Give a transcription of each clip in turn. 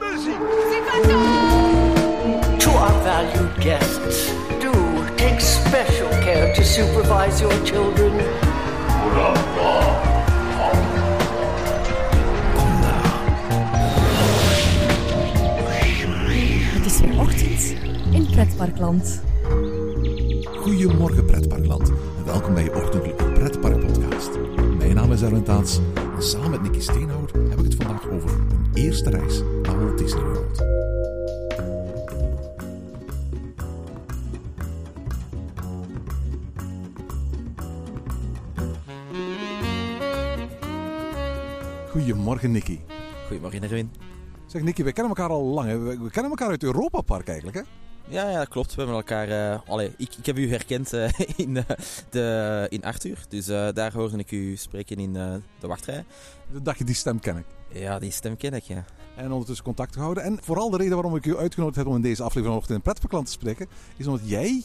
Muziek! To our valued guests, do take special care to supervise your children. Het is weer ochtend in Pretparkland. Goedemorgen pretparkland en welkom bij je ochtendelijke pretpark podcast. Mijn naam is Erwin Taats en samen met Nicky Steenhout heb ik het vandaag over eerste reis naar Walt Disney World. Goedemorgen Nicky. Goedemorgen Erwin. Zeg Nicky, wij kennen elkaar al lang. Hè? We we kennen elkaar uit Europa Park eigenlijk hè? Ja, ja, klopt. We hebben elkaar... eh allee, ik, ik heb u herkend eh, in, eh, de, in Arthur. Dus daar hoorde ik u spreken in de wachtrij. Dag je die stem ken ik. Ja, die stem ken ik, ja. En ondertussen contact gehouden. En vooral de reden waarom ik u uitgenodigd heb om in deze aflevering vanochtend in Pretparkland te spreken, is omdat jij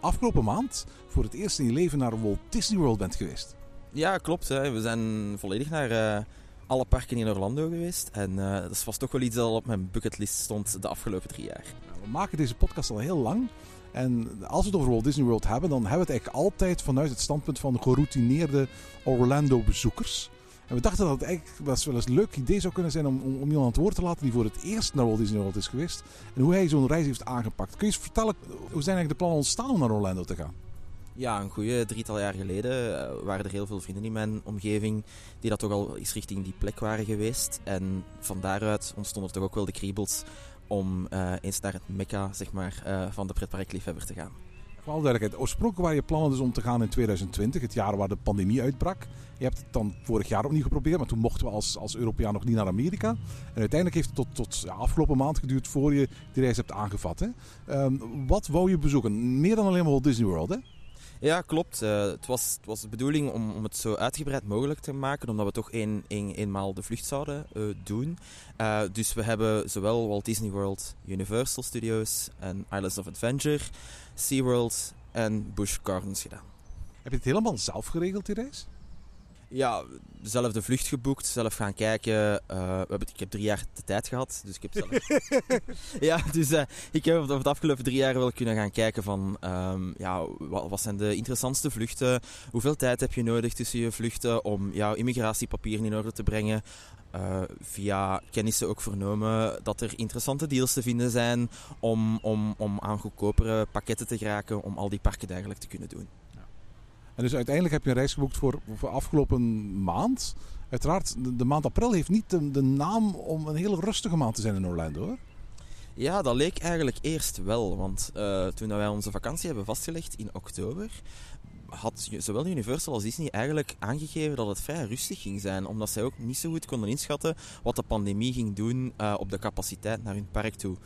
afgelopen maand voor het eerst in je leven naar Walt Disney World bent geweest. Ja, klopt. Hè. We zijn volledig naar alle parken in Orlando geweest. En dat was toch wel iets dat al op mijn bucketlist stond de afgelopen drie jaar. We maken deze podcast al heel lang. En als we het over Walt Disney World hebben, dan hebben we het eigenlijk altijd vanuit het standpunt van geroutineerde Orlando-bezoekers. En we dachten dat het eigenlijk wel eens een leuk idee zou kunnen zijn om, om, iemand aan het woord te laten die voor het eerst naar Walt Disney World is geweest. En hoe hij zo'n reis heeft aangepakt. Kun je eens vertellen, hoe zijn eigenlijk de plannen ontstaan om naar Orlando te gaan? Ja, een goede drietal jaar geleden eh, waren er heel veel vrienden in mijn omgeving die dat toch al eens richting die plek waren geweest. En van daaruit ontstonden toch ook wel de kriebels om eh, eens naar het mekka zeg maar, eh, van de pretparkliefhebber te gaan. Voor alle duidelijkheid, oorspronkelijk waren je plannen dus om te gaan in 2020, het jaar waar de pandemie uitbrak. Je hebt het dan vorig jaar opnieuw geprobeerd, maar toen mochten we als, als Europeaan nog niet naar Amerika. En uiteindelijk heeft het tot, tot ja, afgelopen maand geduurd voor je die reis hebt aangevat. Hè? Ehm, wat wou je bezoeken? Meer dan alleen maar Walt Disney World, hè? Ja, klopt. Eh, het, was, het was de bedoeling om, om het zo uitgebreid mogelijk te maken, omdat we toch één, eenmaal de vlucht zouden eh, doen. Eh, dus we hebben zowel Walt Disney World, Universal Studios en Islands of Adventure, SeaWorld en Busch Gardens gedaan. Heb je het helemaal zelf geregeld, die? Ja, zelf de vlucht geboekt, zelf gaan kijken. We hebben, ik heb drie jaar de tijd gehad, dus ik heb zelf... ja, dus eh, ik heb over de afgelopen drie jaar wel kunnen gaan kijken van... ehm, ja, wat, wat zijn de interessantste vluchten? Hoeveel tijd heb je nodig tussen je vluchten om jouw immigratiepapieren in orde te brengen? Eh, via kennissen ook vernomen dat er interessante deals te vinden zijn om, om, om aan goedkopere pakketten te geraken om al die parken eigenlijk te kunnen doen. En dus uiteindelijk heb je een reis geboekt voor, voor afgelopen maand. Uiteraard, de, de maand april heeft niet de, naam om een hele rustige maand te zijn in Orlando, hoor. Ja, dat leek eigenlijk eerst wel. Want eh, toen wij onze vakantie hebben vastgelegd in oktober, had zowel Universal als Disney eigenlijk aangegeven dat het vrij rustig ging zijn. Omdat zij ook niet zo goed konden inschatten wat de pandemie ging doen uh, op de capaciteit naar hun park toe.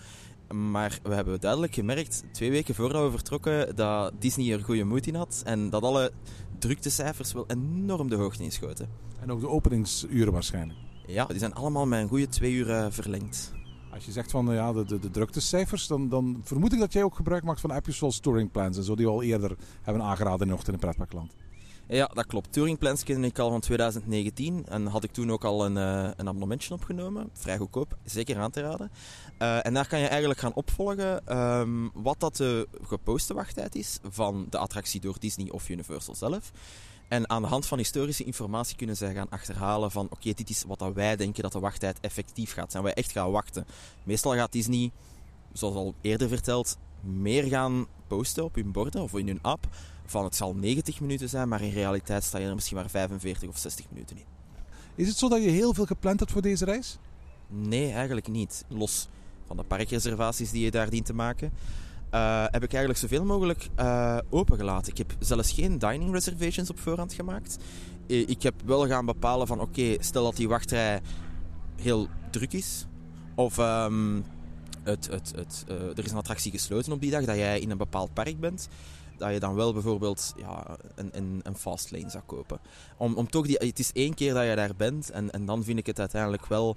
Maar we hebben duidelijk gemerkt, twee weken voordat we vertrokken, dat Disney er goede moed in had. En dat alle druktecijfers wel enorm de hoogte inschoten. En ook de openingsuren waarschijnlijk. Ja, die zijn allemaal met een goede twee uur uh, verlengd. Als je zegt van ja, de, de, de druktecijfers, dan, dan vermoed ik dat jij ook gebruik maakt van appjes zoals Touring Plans en zo, die we al eerder hebben aangeraden in Ochtend in Pretparkland. Ja, dat klopt. Touring Plans kende ik al van 2019 en had ik toen ook al een, uh, een abonnementje opgenomen. Vrij goedkoop, zeker aan te raden. Uh, en daar kan je eigenlijk gaan opvolgen um, wat dat de geposte wachttijd is van de attractie door Disney of Universal zelf. En aan de hand van historische informatie kunnen zij gaan achterhalen van oké, dit is wat wij denken dat de wachttijd effectief gaat zijn. Wij echt gaan wachten. Meestal gaat Disney, zoals al eerder verteld, meer gaan posten op hun borden of in hun app van het zal 90 minuten zijn, maar in realiteit sta je er misschien maar 45 of 60 minuten in. Is het zo dat je heel veel gepland hebt voor deze reis? Nee, eigenlijk niet. Los van de parkreservaties die je daar dient te maken, uh, heb ik eigenlijk zoveel mogelijk uh, opengelaten. Ik heb zelfs geen dining reservations op voorhand gemaakt. Ik heb wel gaan bepalen van oké, okay, stel dat die wachtrij heel druk is, of um, het, het, het, uh, er is een attractie gesloten op die dag, dat jij in een bepaald park bent, dat je dan wel bijvoorbeeld ja, een, een, een fast lane zou kopen. Om, om toch die, het is één keer dat je daar bent en, en dan vind ik het uiteindelijk wel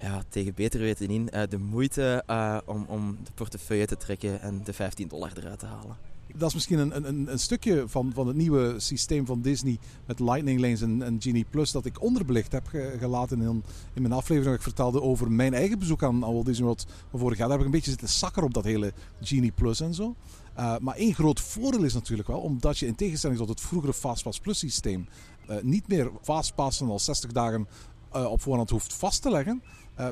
ja, tegen beter weten in uh, de moeite uh, om, om de portefeuille te trekken en de 15 dollar eruit te halen. Dat is misschien een, een, een stukje van, van het nieuwe systeem van Disney met Lightning Lanes en, en Genie Plus dat ik onderbelicht heb gelaten in, in mijn aflevering dat ik vertelde over mijn eigen bezoek aan Walt Disney World vorig jaar. Daar heb ik een beetje zitten zakken op dat hele Genie Plus en zo. Uh, maar één groot voordeel is natuurlijk wel, omdat je in tegenstelling tot het vroegere Fastpass Plus systeem uh, niet meer Fastpassen al 60 dagen uh, op voorhand hoeft vast te leggen.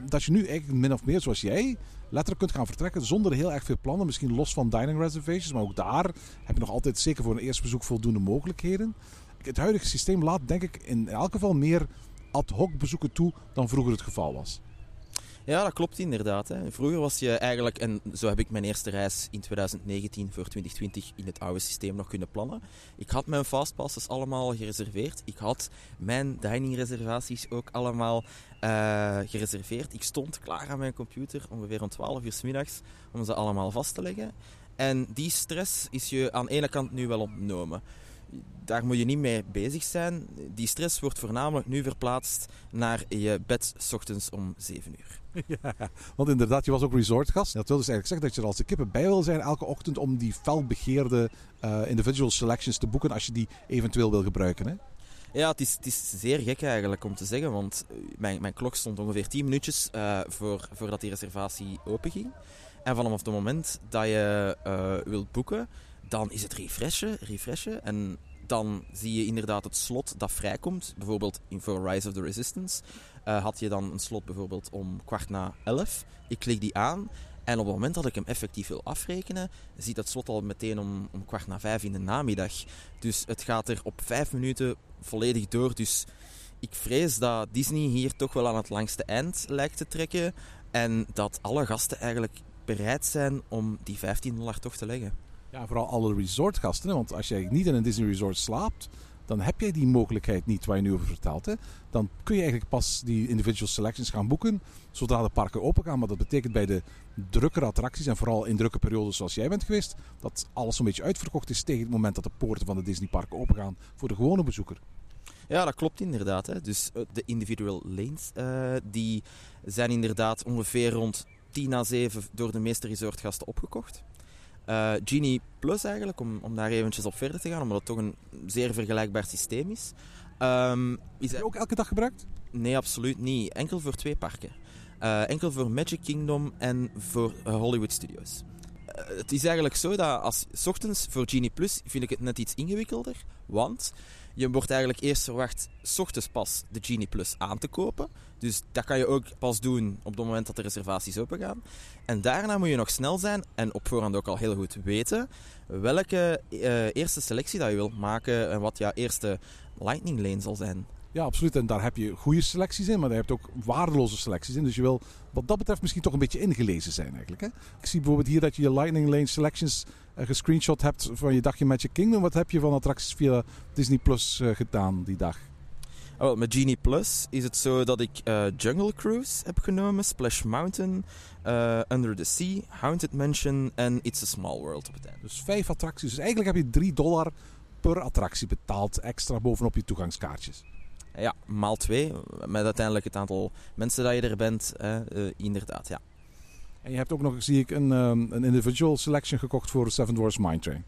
dat je nu eigenlijk min of meer zoals jij letterlijk kunt gaan vertrekken zonder heel erg veel plannen. Misschien los van dining reservations, maar ook daar heb je nog altijd zeker voor een eerste bezoek voldoende mogelijkheden. Het huidige systeem laat denk ik in elk geval meer ad hoc bezoeken toe dan vroeger het geval was. Ja, dat klopt inderdaad. Hè. Vroeger was je eigenlijk, en zo heb ik mijn eerste reis in 2019 voor 2020 in het oude systeem nog kunnen plannen. Ik had mijn fastpasses allemaal gereserveerd. Ik had mijn diningreservaties ook allemaal uh, gereserveerd. Ik stond klaar aan mijn computer ongeveer om 12 uur s middags om ze allemaal vast te leggen. En die stress is je aan de ene kant nu wel ontnomen daar moet je niet mee bezig zijn. Die stress wordt voornamelijk nu verplaatst naar je bed s ochtends om 7 uur. Ja, want inderdaad, je was ook resortgast. Dat wil dus eigenlijk zeggen dat je er als de kippen bij wil zijn elke ochtend om die felbegeerde uh, individual selections te boeken als je die eventueel wil gebruiken. Hè? Ja, het is, het is zeer gek eigenlijk om te zeggen, want mijn, mijn klok stond ongeveer 10 minuutjes uh, voor, voordat die reservatie openging. En vanaf het moment dat je uh, wilt boeken, dan is het refreshen, refreshen. En dan zie je inderdaad het slot dat vrijkomt. Bijvoorbeeld in voor Rise of the Resistance uh, had je dan een slot bijvoorbeeld om kwart na elf. Ik klik die aan en op het moment dat ik hem effectief wil afrekenen, ziet dat slot al meteen om, om kwart na vijf in de namiddag. Dus het gaat er op vijf minuten volledig door. Dus ik vrees dat Disney hier toch wel aan het langste eind lijkt te trekken. En dat alle gasten eigenlijk bereid zijn om die 15 dollar toch te leggen. Ja, vooral alle resortgasten. Want als jij niet in een Disney Resort slaapt, dan heb jij die mogelijkheid niet waar je nu over vertelt. Hè. Dan kun je eigenlijk pas die individual selections gaan boeken zodra de parken open gaan. Maar dat betekent bij de drukkere attracties en vooral in drukke periodes zoals jij bent geweest, dat alles een beetje uitverkocht is tegen het moment dat de poorten van de Disneyparken open gaan voor de gewone bezoeker. Ja, dat klopt inderdaad. Hè. Dus eh, de individual lanes uh, die zijn inderdaad ongeveer rond 10 na 7 door de meeste resortgasten opgekocht. Uh, Genie Plus eigenlijk, om, om daar eventjes op verder te gaan, omdat het toch een zeer vergelijkbaar systeem is. Um, is Heb je ook elke dag gebruikt? Nee, absoluut niet. Enkel voor twee parken. Uh, enkel voor Magic Kingdom en voor uh, Hollywood Studios. het is eigenlijk zo dat als s ochtends voor Genie Plus vind ik het net iets ingewikkelder, want je wordt eigenlijk eerst verwacht s ochtends pas de Genie Plus aan te kopen. Dus dat kan je ook pas doen op het moment dat de reservaties open gaan. En daarna moet je nog snel zijn en op voorhand ook al heel goed weten welke uh, eerste selectie dat je wilt maken en wat jouw eerste Lightning Lane zal zijn. Ja, absoluut. En daar heb je goede selecties in, maar daar heb je ook waardeloze selecties in. Dus je wil wat dat betreft misschien toch een beetje ingelezen zijn eigenlijk. Hè? Ik zie bijvoorbeeld hier dat je je Lightning Lane selections uh, gescreenshot hebt van je dagje Magic Kingdom. Wat heb je van attracties via Disney Plus uh, gedaan die dag? Oh, met Genie Plus is het zo dat ik uh, Jungle Cruise heb genomen, Splash Mountain, uh, Under the Sea, Haunted Mansion en It's a Small World op het einde. Dus vijf attracties. Dus eigenlijk heb je 3 dollar per attractie betaald extra bovenop je toegangskaartjes. Ja, maal twee, met uiteindelijk het aantal mensen dat je er bent, uh, inderdaad, ja. En je hebt ook nog, zie ik, een, um, een individual selection gekocht voor Seven Dwarfs Mine Train.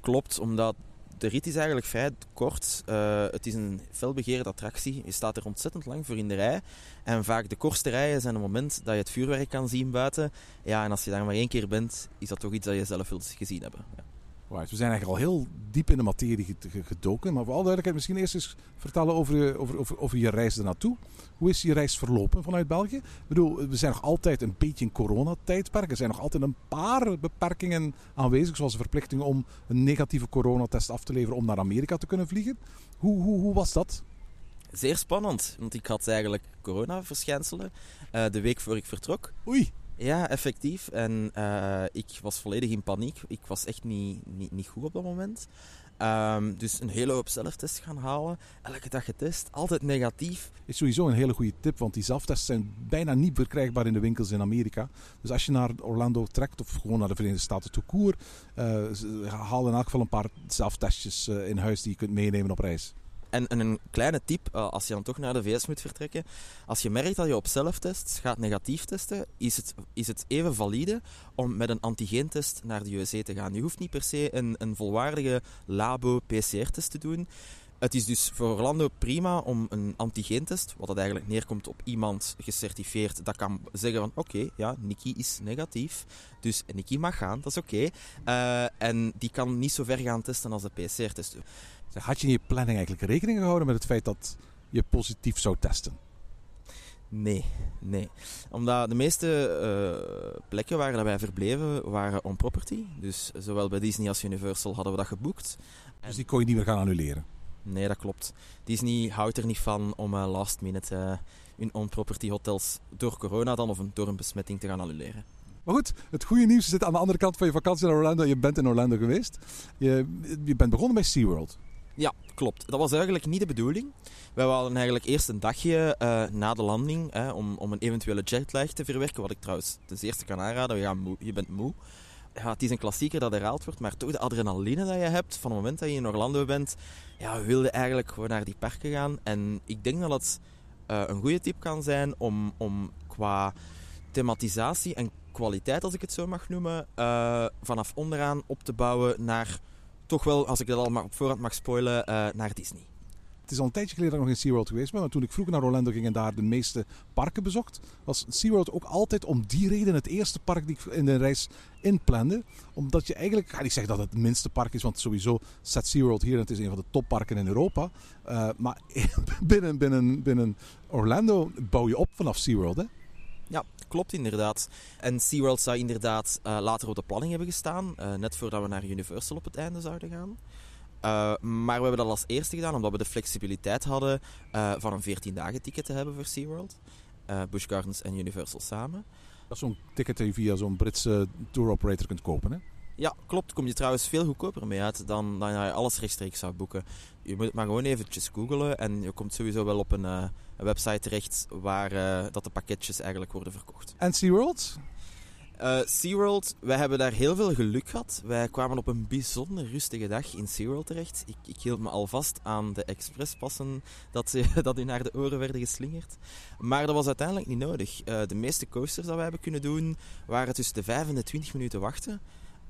Klopt, omdat de rit is eigenlijk vrij kort. Uh, het is een felbegeerde attractie. Je staat er ontzettend lang voor in de rij. En vaak de kortste rijen zijn het moment dat je het vuurwerk kan zien buiten. Ja, en als je daar maar één keer bent, is dat toch iets dat je zelf wilt gezien hebben. Ja. Right. We zijn eigenlijk al heel diep in de materie gedoken. Maar voor alle duidelijkheid, misschien eerst eens vertellen over je, over, over, over je reis ernaartoe. Hoe is je reis verlopen vanuit België? Ik bedoel, we zijn nog altijd een beetje in coronatijdperk. Er zijn nog altijd een paar beperkingen aanwezig, zoals de verplichting om een negatieve coronatest af te leveren om naar Amerika te kunnen vliegen. Hoe, hoe, hoe was dat? Zeer spannend, want ik had eigenlijk coronaverschijnselen uh, de week voor ik vertrok. Oei! Ja, effectief. En uh, ik was volledig in paniek. Ik was echt niet, niet, niet goed op dat moment. Um, dus een hele hoop zelftest gaan halen. Elke dag getest, altijd negatief. Is sowieso een hele goede tip, want die zelftests zijn bijna niet verkrijgbaar in de winkels in Amerika. Dus als je naar Orlando trekt of gewoon naar de Verenigde Staten to uh, haal in elk geval een paar zelftestjes uh, in huis die je kunt meenemen op reis. En, en een kleine tip, uh, als je dan toch naar de VS moet vertrekken. Als je merkt dat je op zelftest gaat negatief testen, is het, is het even valide om met een antigeentest naar de USA te gaan. Je hoeft niet per se een, een volwaardige labo-PCR-test te doen. Het is dus voor Orlando prima om een antigeentest, wat dat eigenlijk neerkomt op iemand gecertificeerd, dat kan zeggen van oké, ja, Nicky is negatief, dus Nicky mag gaan, dat is oké. Uh, en die kan niet zo ver gaan testen als de PCR-test. Had je in je planning eigenlijk rekening gehouden met het feit dat je positief zou testen? Nee, nee. Omdat de meeste uh, plekken waar wij verbleven waren on property. Dus zowel bij Disney als Universal hadden we dat geboekt. Dus die kon je niet meer gaan annuleren? Nee, dat klopt. Disney houdt er niet van om uh, last minute uh, hun on-property hotels door corona dan of een, door een besmetting te gaan annuleren. Maar goed, het goede nieuws zit aan de andere kant van je vakantie naar Orlando. Je bent in Orlando geweest. Je, je bent begonnen bij SeaWorld. Ja, klopt. Dat was eigenlijk niet de bedoeling. Wij hadden eigenlijk eerst een dagje uh, na de landing om, om een eventuele jetlag te verwerken. Wat ik trouwens ten eerste kan aanraden. Moe, je bent moe ja, het is een klassieker dat herhaald wordt, maar toch de adrenaline dat je hebt van het moment dat je in Orlando bent, ja, we wilden eigenlijk gewoon naar die parken gaan. En ik denk dat het uh, een goede tip kan zijn om, om qua thematisatie en kwaliteit, als ik het zo mag noemen, uh, vanaf onderaan op te bouwen naar, toch wel, als ik dat al maar op voorhand mag spoilen, uh, naar Disney. Het is al een tijdje geleden dat ik nog in SeaWorld geweest ben. Maar toen ik vroeger naar Orlando ging en daar de meeste parken bezocht, was SeaWorld ook altijd om die reden het eerste park die ik in de reis inplande. Omdat je eigenlijk, ik ga niet zeggen dat het het minste park is, want sowieso zet SeaWorld hier en het is een van de topparken in Europa. Uh, maar binnen, binnen, binnen Orlando bouw je op vanaf SeaWorld, hè? Ja, klopt inderdaad. En SeaWorld zou inderdaad uh, later op de planning hebben gestaan, uh, net voordat we naar Universal op het einde zouden gaan. Uh, maar we hebben dat als eerste gedaan omdat we de flexibiliteit hadden uh, van een 14 dagen ticket te hebben voor SeaWorld. Uh, Busch Gardens en Universal samen. Dat is zo'n ticket die je via zo'n Britse tour operator kunt kopen, hè? Ja, klopt. Kom je trouwens veel goedkoper mee uit dan, dan je alles rechtstreeks zou boeken. Je moet het maar gewoon eventjes googlen en je komt sowieso wel op een, een website terecht waar dat de pakketjes eigenlijk worden verkocht. En SeaWorld? Uh, SeaWorld, wij hebben daar heel veel geluk gehad. Wij kwamen op een bijzonder rustige dag in SeaWorld terecht. Ik, ik hield me al vast aan de expresspassen dat, dat u naar de oren werden geslingerd. Maar dat was uiteindelijk niet nodig. Uh, de meeste coasters dat wij hebben kunnen doen, waren tussen de 5 en de 20 minuten wachten.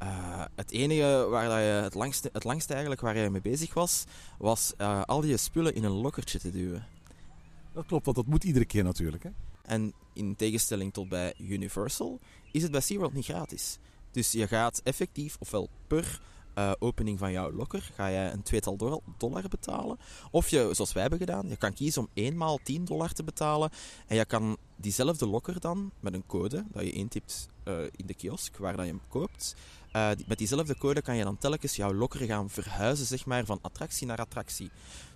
Uh, het enige waar je het langste, het langste eigenlijk waar je mee bezig was, was al je spullen in een lokkertje te duwen. Dat klopt, want dat moet iedere keer natuurlijk. Hè? En in tegenstelling tot bij Universal is het bij SeaWorld niet gratis. Dus je gaat effectief, ofwel per uh, opening van jouw lokker, ga je een tweetal dollar betalen. Of je, zoals wij hebben gedaan, je kan kiezen om eenmaal 10 dollar te betalen. En je kan diezelfde lokker dan, met een code, dat je intipt uh, in de kiosk waar dat je hem koopt. Uh, met diezelfde code kan je dan telkens jouw lokker gaan verhuizen, zeg maar, van attractie naar attractie.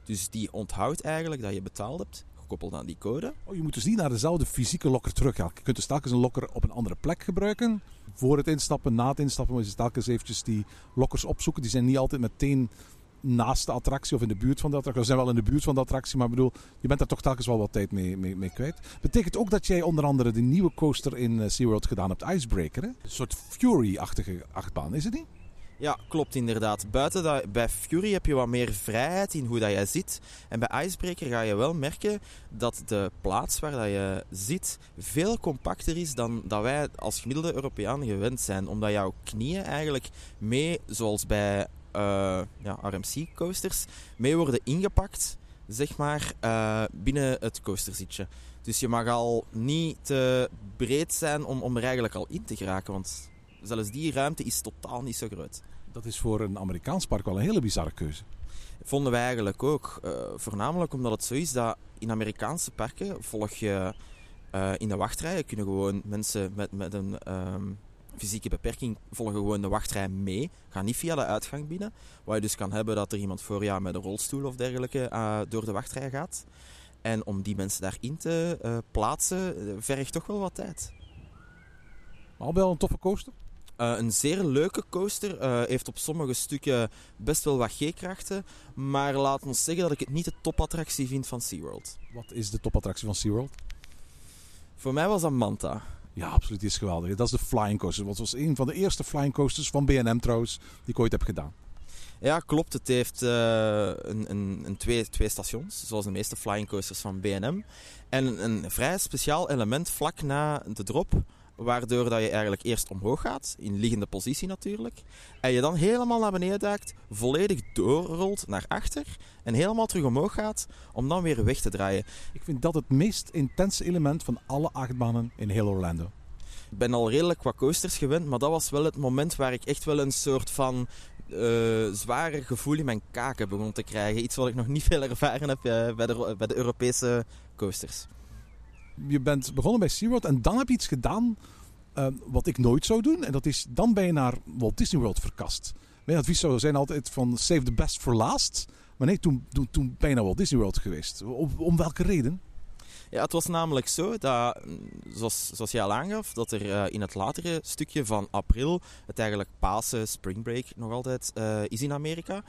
Dus die onthoudt eigenlijk dat je betaald hebt, gekoppeld aan die code. Oh, je moet dus niet naar dezelfde fysieke lokker teruggaan. Je kunt dus telkens een lokker op een andere plek gebruiken. Voor het instappen, na het instappen moet je telkens eventjes die lokkers opzoeken. Die zijn niet altijd meteen naast de attractie of in de buurt van de attractie. Ze zijn wel in de buurt van de attractie, maar bedoel, je bent daar toch telkens wel wat tijd mee, mee, kwijt. Betekent ook dat jij onder andere de nieuwe coaster in uh, SeaWorld gedaan hebt, Icebreaker. Hè? Een soort Fury-achtige achtbaan, is het niet? Ja, klopt inderdaad. Buiten dat, bij Fury heb je wat meer vrijheid in hoe dat jij zit. En bij Icebreaker ga je wel merken dat de plaats waar dat je zit veel compacter is dan dat wij als gemiddelde Europeaan gewend zijn. Omdat jouw knieën eigenlijk mee, zoals bij uh, ja, RMC-coasters, mee worden ingepakt zeg maar, uh, binnen het coasterzitje. Dus je mag al niet te breed zijn om, om er eigenlijk al in te geraken. Want zelfs die ruimte is totaal niet zo groot. Dat is voor een Amerikaans park wel een hele bizarre keuze. Vonden wij eigenlijk ook. Uh, voornamelijk omdat het zo is dat in Amerikaanse parken volg je uh, in de wachtrij. kunnen gewoon mensen met, met een um, fysieke beperking volgen gewoon de wachtrij mee. Gaan niet via de uitgang binnen. Wat je dus kan hebben dat er iemand voor jou met een rolstoel of dergelijke uh, door de wachtrij gaat. En om die mensen daarin te plaatsen, vergt toch wel wat tijd. Maar al wel een toffe coaster? Uh, een zeer leuke coaster. Uh, heeft op sommige stukken best wel wat G-krachten. Maar laat ons zeggen dat ik het niet de topattractie vind van SeaWorld. Wat is de topattractie van SeaWorld? Voor mij was dat Manta. Ja, absoluut. Die is geweldig. Dat is de Flying Coaster. Dat was een van de eerste Flying Coasters van B&M trouwens, die ik ooit heb gedaan. Ja, klopt. Het heeft uh, een, een, een, twee, twee stations, zoals de meeste flying coasters van B&M. En een vrij speciaal element vlak na de drop, waardoor dat je eigenlijk eerst omhoog gaat, in liggende positie natuurlijk, en je dan helemaal naar beneden duikt, volledig doorrolt naar achter en helemaal terug omhoog gaat, om dan weer weg te draaien. Ik vind dat het meest intense element van alle achtbanen in heel Orlando. Ik ben al redelijk qua coasters gewend, maar dat was wel het moment waar ik echt wel een soort van uh, zware gevoel in mijn kaken begon te krijgen. Iets wat ik nog niet veel ervaren heb uh, bij, de, bij de Europese coasters. Je bent begonnen bij SeaWorld en dan heb je iets gedaan uh, wat ik nooit zou doen. En dat is, dan ben je naar Walt Disney World verkast. Mijn advies zou zijn altijd van save the best for last. Maar nee, toen, toen, ben je naar Walt Disney World geweest. Om, om welke reden? Ja, het was namelijk zo dat, zoals, zoals je al aangaf, dat er uh, in het latere stukje van april, het eigenlijk Pasen, Spring Break nog altijd uh, is in Amerika.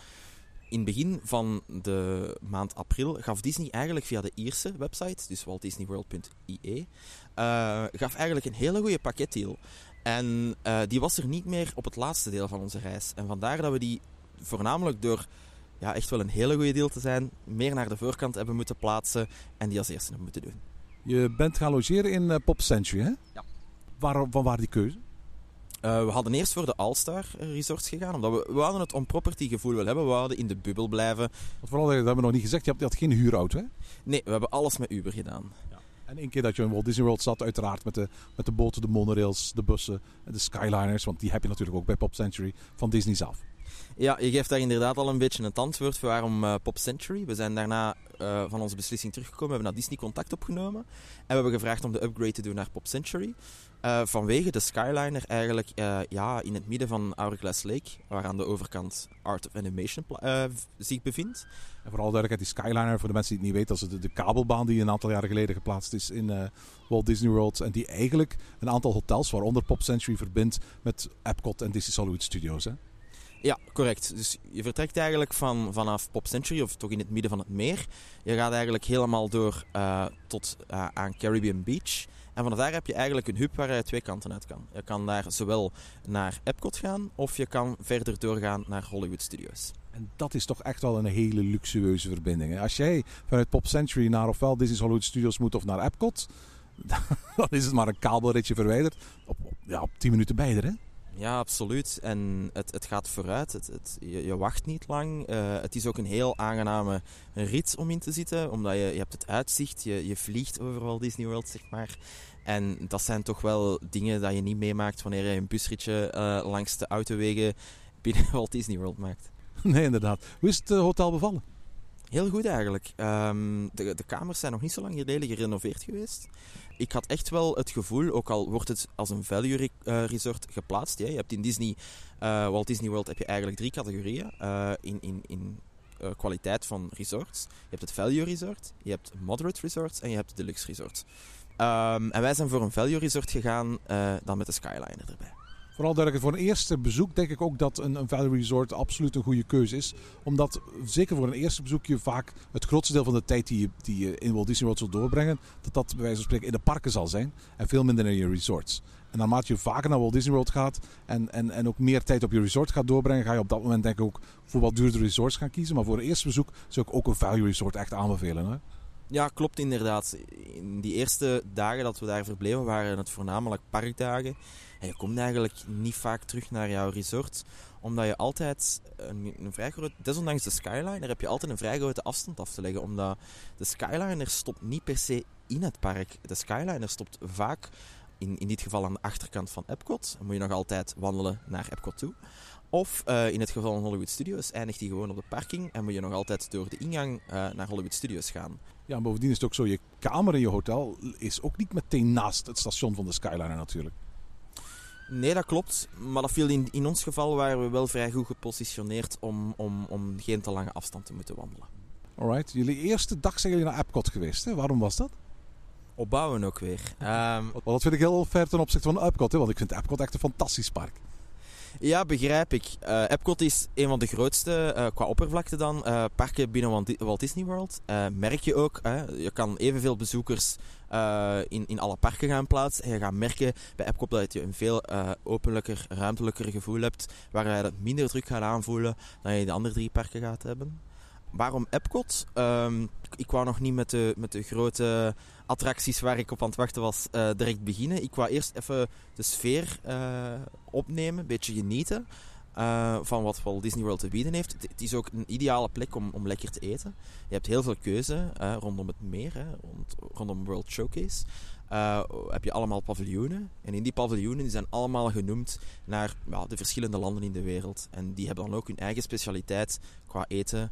In het begin van de maand april gaf Disney eigenlijk via de Ierse website, dus waltdisneyworld.ie, uh, gaf eigenlijk een hele goede pakketdeal. En die was er niet meer op het laatste deel van onze reis. En vandaar dat we die voornamelijk door ja, echt wel een hele goede deal te zijn, meer naar de voorkant hebben moeten plaatsen en die als eerste hebben moeten doen. Je bent gaan logeren in uh, Pop Century, hè? Ja. Waar, van waar die keuze? Uh, we hadden eerst voor de All-Star Resorts gegaan, omdat we, we hadden het on-property gevoel wel hebben. We hadden in de bubbel blijven. Want vooral, dat hebben we nog niet gezegd, je had, je had geen huurauto, hè? Nee, we hebben alles met Uber gedaan. Ja. En één keer dat je in Walt Disney World zat, uiteraard met de, met de boten, de monorails, de bussen, de skyliners. Want die heb je natuurlijk ook bij Pop Century van Disney zelf. Ja, je geeft daar inderdaad al een beetje een antwoord voor waarom uh, Pop Century. We zijn daarna uh, van onze beslissing teruggekomen, we hebben naar Disney contact opgenomen. En we hebben gevraagd om de upgrade te doen naar Pop Century. Uh, vanwege de Skyliner eigenlijk ja, in het midden van Hourglass Lake, waar aan de overkant Art of Animation zich bevindt. En vooral duidelijkheid, die Skyliner, voor de mensen die het niet weten, dat is de, de kabelbaan die een aantal jaren geleden geplaatst is in Walt Disney World. En die eigenlijk een aantal hotels, waaronder Pop Century, verbindt met Epcot en Disney Hollywood Studios. Hè? Ja, correct. Dus je vertrekt eigenlijk van, vanaf Pop Century, of toch in het midden van het meer. Je gaat eigenlijk helemaal door uh, tot uh, aan Caribbean Beach. En vanaf daar heb je eigenlijk een hub waar je twee kanten uit kan. Je kan daar zowel naar Epcot gaan, of je kan verder doorgaan naar Hollywood Studios. En dat is toch echt wel een hele luxueuze verbinding. Als jij vanuit Pop Century naar ofwel Disney's Hollywood Studios moet of naar Epcot, dan is het maar een kabelritje verwijderd. Op, op, ja, op 10 minuten beide, hè? Ja, absoluut. En het, het gaat vooruit. Het, het, je, je, wacht niet lang. Uh, het is ook een heel aangename rit om in te zitten. Omdat je, je hebt het uitzicht. Je, je vliegt overal Disney World, zeg maar. En dat zijn toch wel dingen dat je niet meemaakt wanneer je een busritje uh, langs de autowegen binnen Walt Disney World maakt. Nee, inderdaad. Hoe is het uh, hotel bevallen? Heel goed eigenlijk. Um, de, de kamers zijn nog niet zo lang geleden gerenoveerd geweest ik had echt wel het gevoel, ook al wordt het als een value eh, resort geplaatst. Je hebt in Disney, uh, Walt Disney World heb je eigenlijk drie categorieën uh, in, in, in kwaliteit van resorts. Je hebt het value resort, je hebt moderate resorts en je hebt de deluxe resort. Um, en wij zijn voor een value resort gegaan, dan met de Skyliner erbij. Vooral duidelijk voor een eerste bezoek denk ik ook dat een, Valley Resort absoluut een goede keuze is. Omdat zeker voor een eerste bezoek je vaak het grootste deel van de tijd die je, die je in Walt Disney World zult doorbrengen, dat dat bij wijze van spreken in de parken zal zijn en veel minder in je resorts. En naarmate je vaker naar Walt Disney World gaat en, en, en ook meer tijd op je resort gaat doorbrengen, ga je op dat moment denk ik ook voor wat duurdere resorts gaan kiezen. Maar voor een eerste bezoek zou ik ook een Value Resort echt aanbevelen. Hè? Ja, klopt inderdaad. In die eerste dagen dat we daar verbleven waren het voornamelijk parkdagen. En je komt eigenlijk niet vaak terug naar jouw resort, omdat je altijd een, een vrij grote, desondanks de Skyliner, heb je altijd een vrij grote afstand af te leggen, omdat de Skyliner stopt niet per se in het park. De Skyliner stopt vaak, in, in dit geval aan de achterkant van Epcot, dan moet je nog altijd wandelen naar Epcot toe. Of uh, in het geval van Hollywood Studios eindigt die gewoon op de parking en moet je nog altijd door de ingang uh, naar Hollywood Studios gaan. Ja, en bovendien is het ook zo, je kamer in je hotel is ook niet meteen naast het station van de Skyliner natuurlijk. Nee, dat klopt. Maar dat viel in, in ons geval waren we wel vrij goed gepositioneerd om, om, om geen te lange afstand te moeten wandelen. Alright. Jullie eerste dag zijn jullie naar Epcot geweest. Hè? Waarom was dat? Opbouwen ook weer. Um, dat vind ik heel ver ten opzichte van Epcot. Hè? Want ik vind Epcot echt een fantastisch park. Ja, begrijp ik. Uh, Epcot is een van de grootste, uh, qua oppervlakte dan, uh, parken binnen Walt Disney World. merk je ook, je kan evenveel bezoekers in, in alle parken gaan plaatsen. En je gaat merken bij Epcot dat je een veel openlijker, ruimtelijker gevoel hebt, waar je het minder druk gaat aanvoelen dan je de andere drie parken gaat hebben. Waarom Epcot? Um, ik wou nog niet met de, met de grote attracties waar ik op aan het wachten was uh, direct beginnen. Ik wou eerst even de sfeer uh, opnemen, een beetje genieten uh, van wat Walt Disney World te bieden heeft. Het, is ook een ideale plek om, om lekker te eten. Je hebt heel veel keuze rondom het meer, hè, rond, rondom World Showcase. heb je allemaal paviljoenen. En in die paviljoenen zijn allemaal genoemd naar de verschillende landen in de wereld. En die hebben dan ook hun eigen specialiteit qua eten.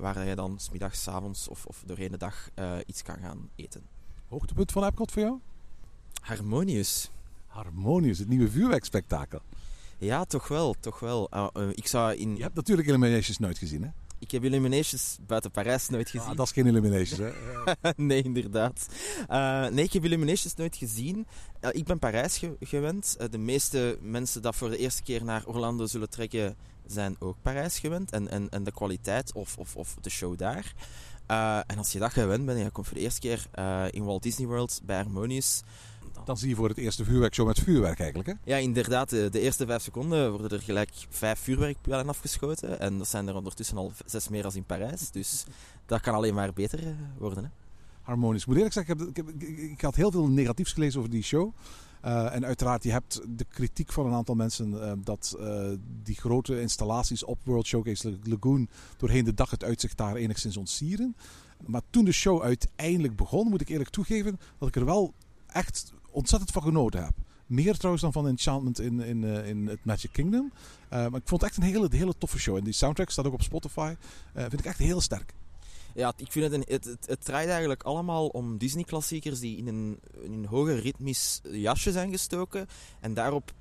Waar je dan smiddags, avonds of, of doorheen de dag iets kan gaan eten. Hoogtepunt van Epcot voor jou? Harmonious. Harmonious, het nieuwe vuurwerkspektakel. Ja, toch wel, toch wel. Uh, ik zou in... Je hebt natuurlijk Illuminations nooit gezien, hè? Ik heb Illuminations buiten Parijs nooit gezien. Ah, dat is geen Illuminations, hè? nee, inderdaad. Uh, nee, ik heb Illuminations nooit gezien. Ik ben Parijs ge gewend. de meeste mensen dat voor de eerste keer naar Orlando zullen trekken, zijn ook Parijs gewend. En, en, en de kwaliteit of, of, of de show daar. Uh, en als je dat gewend bent en je komt voor de eerste keer uh, in Walt Disney World bij Harmonious... Dan... dan zie je voor het eerste vuurwerkshow met vuurwerk eigenlijk, hè? Ja, inderdaad. De, de, eerste vijf seconden worden er gelijk vijf vuurwerkpijlen afgeschoten. En dat zijn er ondertussen al zes meer als in Parijs. Dus dat kan alleen maar beter eh, worden, hè? Ik moet eerlijk zeggen, ik, heb, ik, ik, ik had heel veel negatiefs gelezen over die show. Uh, en uiteraard, je hebt de kritiek van een aantal mensen uh, dat uh, die grote installaties op World Showcase Lagoon doorheen de dag het uitzicht daar enigszins ontsieren. Maar toen de show uiteindelijk begon, moet ik eerlijk toegeven dat ik er wel echt ontzettend van genoten heb. Meer trouwens dan van Enchantment in, in, in het Magic Kingdom. maar ik vond het echt een hele, hele toffe show. En die soundtrack staat ook op Spotify. vind ik echt heel sterk. Ja, ik vind het, een, het, het, draait eigenlijk allemaal om Disney-klassiekers die in een, in een hoger ritmisch jasje zijn gestoken. En daarop,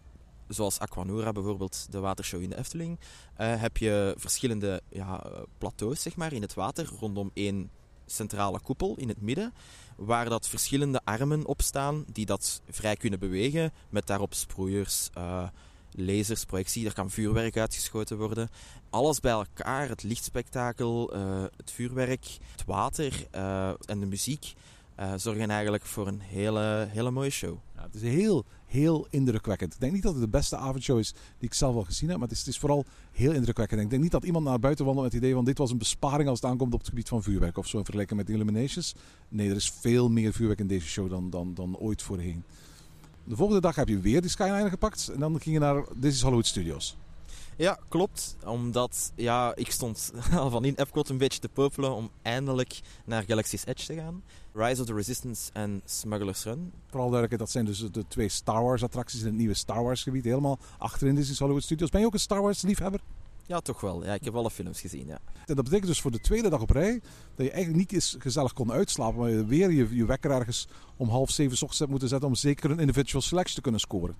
zoals Aquanura bijvoorbeeld, de watershow in de Efteling, uh, heb je verschillende ja, plateaus zeg maar, in het water rondom één centrale koepel in het midden, waar dat verschillende armen op staan die dat vrij kunnen bewegen, met daarop sproeiers, uh, lasers, projectie, er kan vuurwerk uitgeschoten worden. Alles bij elkaar, het lichtspektakel, uh, het vuurwerk, het water uh, en de muziek, uh, zorgen eigenlijk voor een hele, hele mooie show. Ja, het is heel, heel indrukwekkend. Ik denk niet dat het de beste avondshow is die ik zelf al gezien heb, maar het is, het is vooral heel indrukwekkend. Ik denk niet dat iemand naar buiten wandelt met het idee van dit was een besparing als het aankomt op het gebied van vuurwerk of zo in vergelijking met Illuminations. Nee, er is veel meer vuurwerk in deze show dan, dan, dan ooit voorheen. De volgende dag heb je weer die Skyliner gepakt en dan ging je naar This is Hollywood Studios. Ja, klopt. Omdat ja, ik stond al van in Epcot een beetje te popelen om eindelijk naar Galaxy's Edge te gaan. Rise of the Resistance en Smuggler's Run. Vooral duidelijk, dat zijn dus de twee Star Wars attracties in het nieuwe Star Wars gebied. Helemaal achterin is Hollywood Studios. Ben je ook een Star Wars liefhebber? Ja, toch wel. Ja, ik heb alle films gezien, ja. En dat betekent dus voor de tweede dag op rij dat je eigenlijk niet eens gezellig kon uitslapen, maar je weer je, je wekker ergens om half zeven ochtends hebt moeten zetten om zeker een individual selection te kunnen scoren.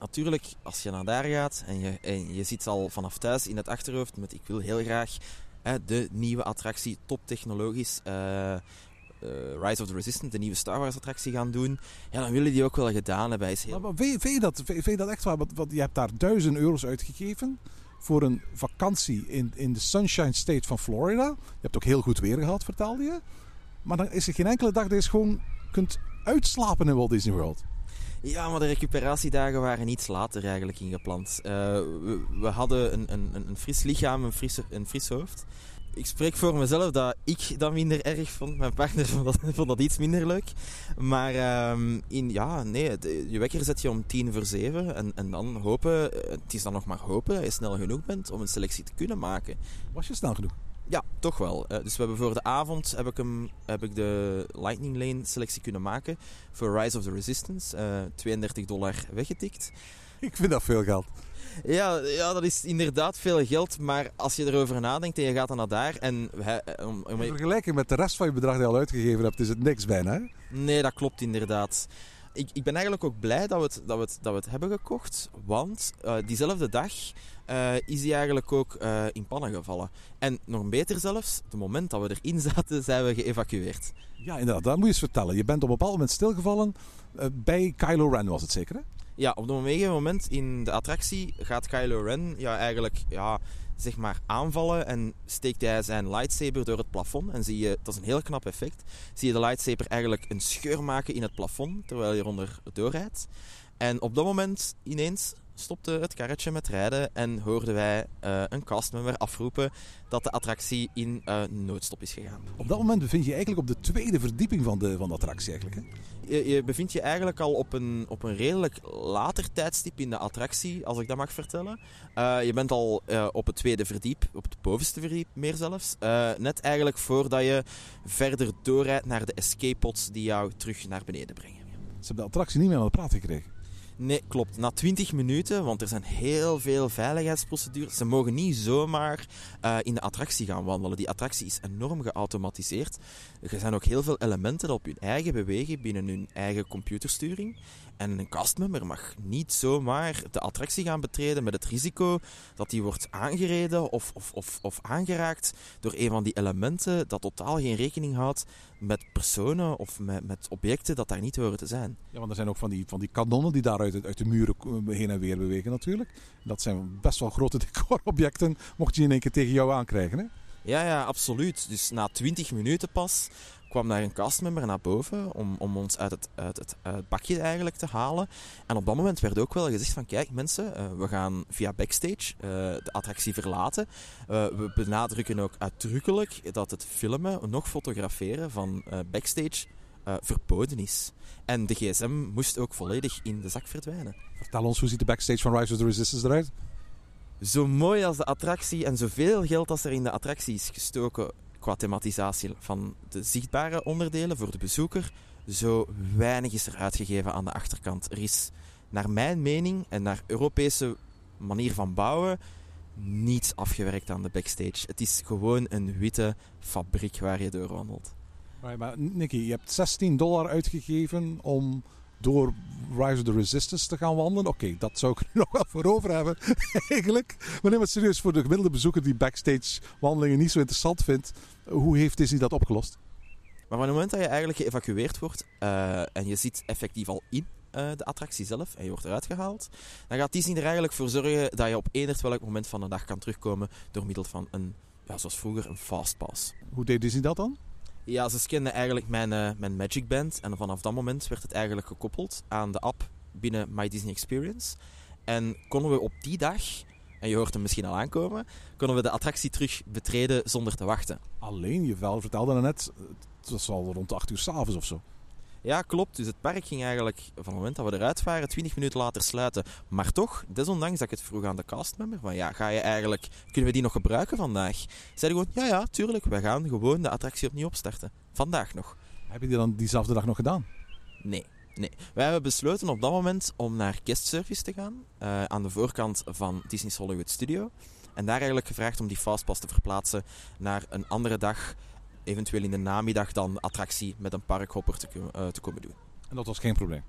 Natuurlijk, als je naar daar gaat en je, en je zit al vanaf thuis in het achterhoofd met ik wil heel graag hè, de nieuwe attractie, top technologisch, uh, uh, Rise of the Resistance, de nieuwe Star Wars attractie gaan doen, ja, dan willen die ook wel gedaan hebben. Is heel... maar, maar vind, je dat, vind, je dat echt waar? Want, want je hebt daar duizend euro's uitgegeven voor een vakantie in, in de Sunshine State van Florida. Je hebt ook heel goed weer gehad, vertelde je. Maar dan is er geen enkele dag dat je gewoon kunt uitslapen in Walt Disney World. Ja, maar de recuperatiedagen waren iets later eigenlijk ingepland. We, we, hadden een, een, een fris lichaam, een fris, een fris hoofd. Ik spreek voor mezelf dat ik dat minder erg vond. Mijn partner vond dat, vond dat iets minder leuk. Maar um, in, ja, nee, je wekker zet je om tien voor zeven. En, en dan hopen, het is dan nog maar hopen dat je snel genoeg bent om een selectie te kunnen maken. Was je snel genoeg? Ja, toch wel. Uh, dus we hebben voor de avond heb ik, hem, heb ik de Lightning Lane selectie kunnen maken. Voor Rise of the Resistance. Uh, 32 dollar weggetikt. Ik vind dat veel geld. Ja, ja, dat is inderdaad veel geld. Maar als je erover nadenkt en je gaat dan naar daar. En om, om... In vergelijking met de rest van je bedrag die je al uitgegeven hebt, is het niks bijna. Hè? Nee, dat klopt inderdaad. Ik, ik ben eigenlijk ook blij dat we het, dat we het, dat we het hebben gekocht. Want uh, diezelfde dag uh, is die eigenlijk ook uh, in pannen gevallen. En nog beter zelfs, het moment dat we erin zaten, zijn we geëvacueerd. Ja, inderdaad. Dat moet je eens vertellen. Je bent op een bepaald moment stilgevallen bij Kylo Ren, was het zeker hè? Ja, op een gegeven moment in de attractie gaat Kylo Ren ja, eigenlijk ja, zeg maar aanvallen en steekt hij zijn lightsaber door het plafond. En zie je, dat is een heel knap effect, zie je de lightsaber eigenlijk een scheur maken in het plafond terwijl je eronder doorrijdt. En op dat moment ineens stopte het karretje met rijden en hoorden wij uh, een castmember afroepen dat de attractie in uh, noodstop is gegaan. Op dat moment bevind je je eigenlijk op de tweede verdieping van de, van de attractie eigenlijk, hè? Je, je bevindt je eigenlijk al op een, op een redelijk later tijdstip in de attractie, als ik dat mag vertellen. Uh, je bent al op het tweede verdiep, op het bovenste verdiep meer zelfs. net eigenlijk voordat je verder doorrijdt naar de escape pods die jou terug naar beneden brengen. Ze hebben de attractie niet meer aan het praten gekregen. Nee, klopt. Na 20 minuten, want er zijn heel veel veiligheidsprocedures. Ze mogen niet zomaar uh, in de attractie gaan wandelen. Die attractie is enorm geautomatiseerd. Er zijn ook heel veel elementen op hun eigen bewegen binnen hun eigen computersturing. En een castmember mag niet zomaar de attractie gaan betreden met het risico dat die wordt aangereden of, of, of, of aangeraakt door een van die elementen dat totaal geen rekening houdt met personen of met, met objecten dat daar niet horen te zijn. Ja, want er zijn ook van die, van die kanonnen die daar uit, uit de muren heen en weer bewegen natuurlijk. Dat zijn best wel grote decorobjecten, mocht je in één keer tegen jou aankrijgen. Hè? Ja, ja, absoluut. Dus na 20 minuten pas kwam daar een castmember naar boven om, om ons uit het, uit, het, uit bakje eigenlijk te halen. En op dat moment werd ook wel gezegd van kijk mensen, uh, we gaan via backstage uh, de attractie verlaten. Uh, we benadrukken ook uitdrukkelijk dat het filmen, nog fotograferen van backstage verboden is. En de gsm moest ook volledig in de zak verdwijnen. Vertel ons, hoe ziet de backstage van Rise of the Resistance eruit? Zo mooi als de attractie en zoveel geld als er in de attractie is gestoken qua thematisatie van de zichtbare onderdelen voor de bezoeker, zo weinig is er uitgegeven aan de achterkant. Er is, naar mijn mening en naar Europese manier van bouwen, niets afgewerkt aan de backstage. Het is gewoon een witte fabriek waar je doorwandelt. Maar, maar Nicky, je hebt 16 dollar uitgegeven om door Rise of the Resistance te gaan wandelen. Oké, dat zou ik er nog wel voor over hebben, eigenlijk. Maar neem het serieus voor de gemiddelde bezoeker die backstage wandelingen niet zo interessant vindt. Hoe heeft Disney dat opgelost? Maar op het moment dat je eigenlijk geëvacueerd wordt uh, en je zit effectief al in uh, de attractie zelf en je wordt eruit gehaald, dan gaat Disney er eigenlijk voor zorgen dat je op eender welk moment van de dag kan terugkomen door middel van een, ja, zoals vroeger, een fastpass. Hoe deed Disney dat dan? Ja, ze scanden eigenlijk mijn, uh, mijn Magic Band. En vanaf dat moment werd het eigenlijk gekoppeld aan de app binnen My Disney Experience. En konden we op die dag, en je hoort hem misschien al aankomen, konden we de attractie terug betreden zonder te wachten. Alleen, je vertelde net, het was al rond 8 uur s'avonds of zo. Ja, klopt. Dus het park ging eigenlijk van het moment dat we eruit waren, 20 minuten later sluiten. Maar toch, desondanks dat ik het vroeg aan de castmember, van ja, ga je eigenlijk, kunnen we die nog gebruiken vandaag? Zeiden gewoon, ja, ja, tuurlijk, we gaan gewoon de attractie opnieuw opstarten. Vandaag nog. Heb je die dan diezelfde dag nog gedaan? Nee. Nee, wij hebben besloten op dat moment om naar guest service te gaan. Uh, aan de voorkant van Disney's Hollywood Studio. En daar eigenlijk gevraagd om die fastpass te verplaatsen naar een andere dag eventueel in de namiddag dan attractie met een parkhopper te, uh, te komen doen. En dat was geen probleem?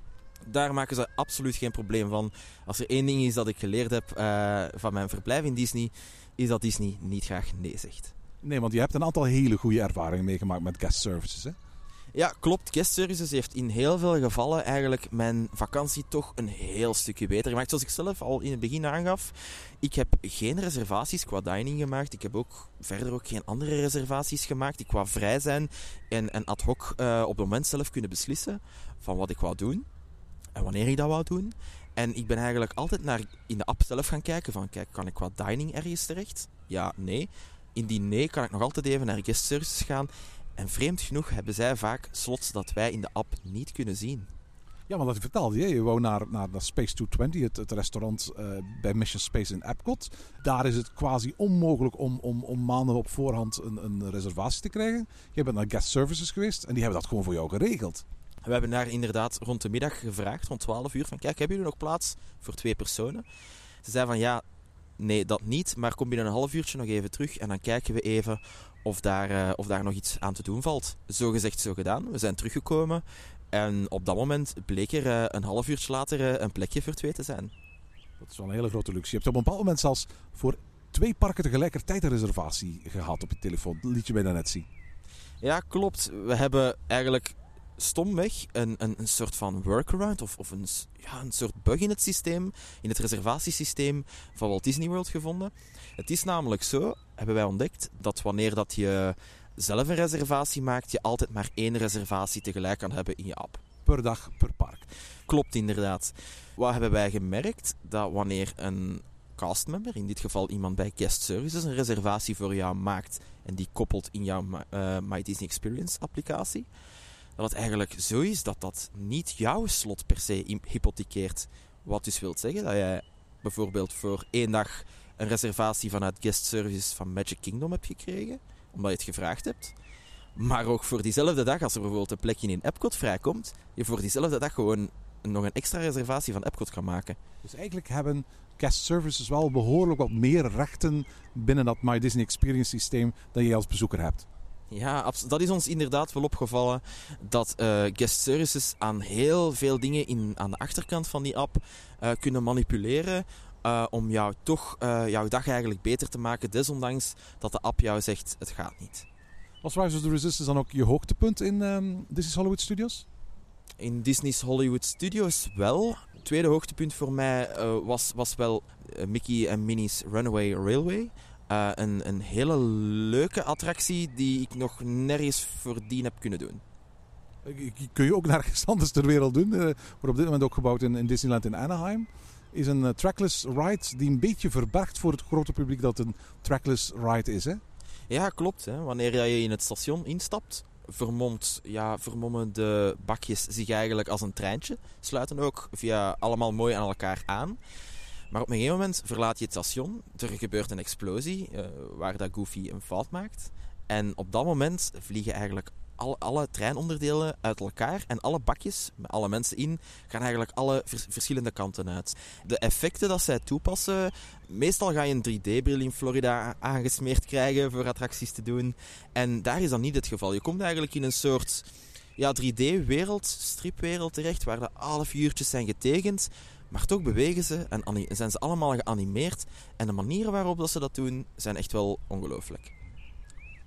Daar maken ze absoluut geen probleem van. Als er één ding is dat ik geleerd heb uh, van mijn verblijf in Disney, is dat Disney niet graag nee zegt. Nee, want je hebt een aantal hele goede ervaringen meegemaakt met guest services, hè? Ja, klopt. Guest Services heeft in heel veel gevallen eigenlijk mijn vakantie toch een heel stukje beter gemaakt. Zoals ik zelf al in het begin aangaf, ik heb geen reservaties qua dining gemaakt. Ik heb ook verder ook geen andere reservaties gemaakt die qua vrij zijn en, en ad hoc uh, op het moment zelf kunnen beslissen van wat ik wou doen en wanneer ik dat wou doen. En ik ben eigenlijk altijd naar in de app zelf gaan kijken van, kijk, kan ik qua dining ergens terecht? Ja, nee. Indien nee, kan ik nog altijd even naar guest services gaan en vreemd genoeg hebben zij vaak slots dat wij in de app niet kunnen zien. Ja, want dat vertelde je. Je wou naar, naar, naar Space 220, het, het restaurant uh, bij Mission Space in Epcot. Daar is het quasi onmogelijk om, om, om maanden op voorhand een, een reservatie te krijgen. Je bent naar guest services geweest en die hebben dat gewoon voor jou geregeld. We hebben daar inderdaad rond de middag gevraagd, rond 12 uur, van kijk, hebben jullie nog plaats voor twee personen? Ze zeiden van ja, nee, dat niet, maar kom binnen een half uurtje nog even terug en dan kijken we even of daar, uh, of daar nog iets aan te doen valt. Zo gezegd, zo gedaan. We zijn teruggekomen en op dat moment bleek er uh, een half uurtje later uh, een plekje voor twee te zijn. Dat is wel een hele grote luxe. Je hebt op een bepaald moment zelfs voor twee parken tegelijkertijd een reservatie gehad op je telefoon. Dat liet je mij net zien. Ja, klopt. We hebben eigenlijk stomweg een, een, een soort van workaround of, of een, ja, een soort bug in het systeem, in het reservatiesysteem van Walt Disney World gevonden. Het is namelijk zo, hebben wij ontdekt, dat wanneer dat je zelf een reservatie maakt, je altijd maar één reservatie tegelijk kan hebben in je app. Per dag, per park. Klopt inderdaad. Wat hebben wij gemerkt? Dat wanneer een castmember, in dit geval iemand bij Guest Services, een reservatie voor jou maakt en die koppelt in jouw eh, My Disney Experience applicatie, dat het eigenlijk zo is dat dat niet jouw slot per se hypothekeert. Wat dus wil zeggen dat jij bijvoorbeeld voor één dag een reservatie vanuit Guest Services van Magic Kingdom hebt gekregen, omdat je het gevraagd hebt. Maar ook voor diezelfde dag, als er bijvoorbeeld een plekje in Epcot vrijkomt, je voor diezelfde dag gewoon nog een extra reservatie van Epcot kan maken. Dus eigenlijk hebben guest services wel behoorlijk wat meer rechten binnen dat My Disney Experience systeem dan je als bezoeker hebt. Ja, dat is ons inderdaad wel opgevallen. Dat eh, guest services aan heel veel dingen in, aan de achterkant van die app eh, kunnen manipuleren. eh, om jou toch jouw dag eigenlijk beter te maken. Desondanks dat de app jou zegt: het gaat niet. Was Rise of the Resistance dan ook je hoogtepunt in ehm, Disney's Hollywood Studios? In Disney's Hollywood Studios wel. Het tweede hoogtepunt voor mij was, was wel Mickey en Minnie's Runaway Railway. Eh, een, een hele leuke attractie die ik nog nergens voordien heb kunnen doen. Kun je ook nergens anders ter wereld doen. eh, wordt op dit moment ook gebouwd in, in Disneyland in Anaheim. Is een eh, trackless ride die een beetje verbergt voor het grote publiek dat een trackless ride is. Hè? Ja, klopt. Hè. Wanneer je in het station instapt, vermomt, ja, vermommen de bakjes zich eigenlijk als een treintje. Sluiten ook via allemaal mooi aan elkaar aan. Maar op een gegeven moment verlaat je het station. Er gebeurt een explosie eh, waar dat Goofy een fout maakt. En op dat moment vliegen eigenlijk alle, alle treinonderdelen uit elkaar. En alle bakjes, met alle mensen in, gaan eigenlijk alle vers- verschillende kanten uit. De effecten dat zij toepassen, meestal ga je een 3D-bril in Florida aangesmeerd krijgen voor attracties te doen. En daar is dat niet het geval. Je komt eigenlijk in een soort ja, 3D-wereld, stripwereld terecht, waar de alle figuurtjes zijn getekend. Maar toch bewegen ze en zijn ze allemaal geanimeerd. En de manieren waarop dat ze dat doen, zijn echt wel ongelooflijk.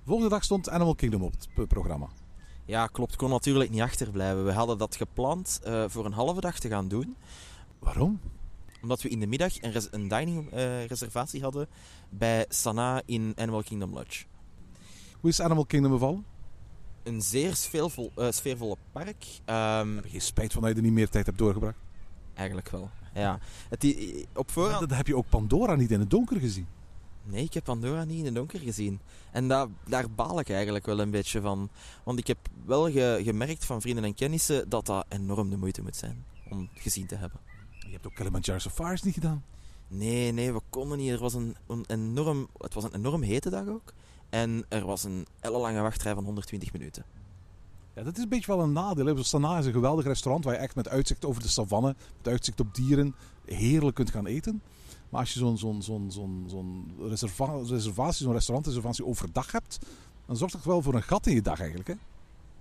Volgende dag stond Animal Kingdom op het programma. Ja, klopt. kon natuurlijk niet achterblijven. We hadden dat gepland eh, voor een halve dag te gaan doen. Waarom? Omdat we in de middag een, res- een dining eh, reservatie hadden bij Sanaa in Animal Kingdom Lodge. Hoe is Animal Kingdom bevallen? Een zeer sfeervol, eh, sfeervolle park. Ehm, Heb je geen spijt van dat je er niet meer tijd hebt doorgebracht? Eigenlijk wel. Ja. Het, op voorhand... Dan heb je ook Pandora niet in het donker gezien. Nee, ik heb Pandora niet in het donker gezien. En daar, daar baal ik eigenlijk wel een beetje van. Want ik heb wel ge- gemerkt van vrienden en kennissen dat dat enorm de moeite moet zijn om gezien te hebben. Je hebt ook Kilimanjaro Safaris niet gedaan. Nee, nee, we konden niet. Er was een, een enorm, het was een enorm hete dag ook. En er was een ellenlange wachtrij van 120 minuten. Ja, dat is een beetje wel een nadeel. Sanaa is een geweldig restaurant waar je echt met uitzicht over de savanne, met uitzicht op dieren, heerlijk kunt gaan eten. Maar als je zo'n zo'n zo'n zo'n zo'n reserva reservatie, zo'n restaurantreservatie overdag hebt, dan zorgt dat wel voor een gat in je dag eigenlijk. Hè?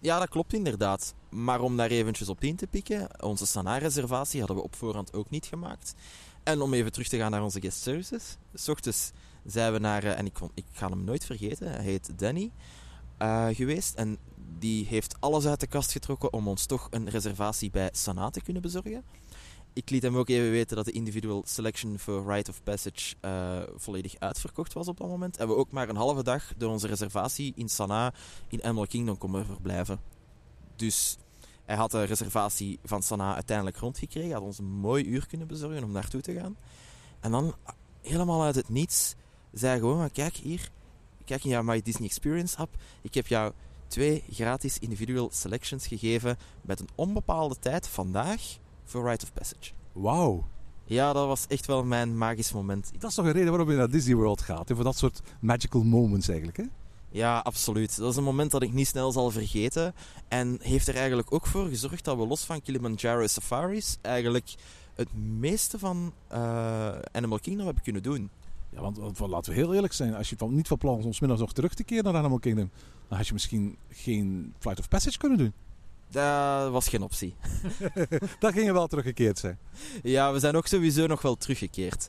Ja, dat klopt inderdaad. Maar om daar eventjes op in te pikken, onze Sanaa-reservatie hadden we op voorhand ook niet gemaakt. En om even terug te gaan naar onze guest services. S ochtends zijn we naar, eh, en ik, kon, ik ga hem nooit vergeten, hij heet Danny, eh, geweest. En die heeft alles uit de kast getrokken om ons toch een reservatie bij Sanaa te kunnen bezorgen. Ik liet hem ook even weten dat de individual selection voor Rite of Passage eh, volledig uitverkocht was op dat moment. En we ook maar een halve dag door onze reservatie in Sanaa in Animal Kingdom konden verblijven. Dus hij had de reservatie van Sanaa uiteindelijk rondgekregen. Had ons een mooi uur kunnen bezorgen om naartoe te gaan. En dan, helemaal uit het niets, zei hij gewoon, kijk hier, kijk in jouw My Disney Experience app. Ik heb jou twee gratis individual selections gegeven met een onbepaalde tijd vandaag voor Rite of Passage. Wauw. Ja, dat was echt wel mijn magisch moment. Dat is toch een reden waarom je naar Disney World gaat. Voor dat soort magical moments eigenlijk. Hè? Ja, absoluut. Dat is een moment dat ik niet snel zal vergeten. En heeft er eigenlijk ook voor gezorgd dat we los van Kilimanjaro Safaris eigenlijk het meeste van eh, Animal Kingdom hebben kunnen doen. Ja, want, want laten we heel eerlijk zijn. Als je van, niet van plan was om middags nog terug te keren naar Animal Kingdom, dan had je misschien geen Flight of Passage kunnen doen. Dat was geen optie. Dan ging wel teruggekeerd zijn. Ja, we zijn ook sowieso nog wel teruggekeerd.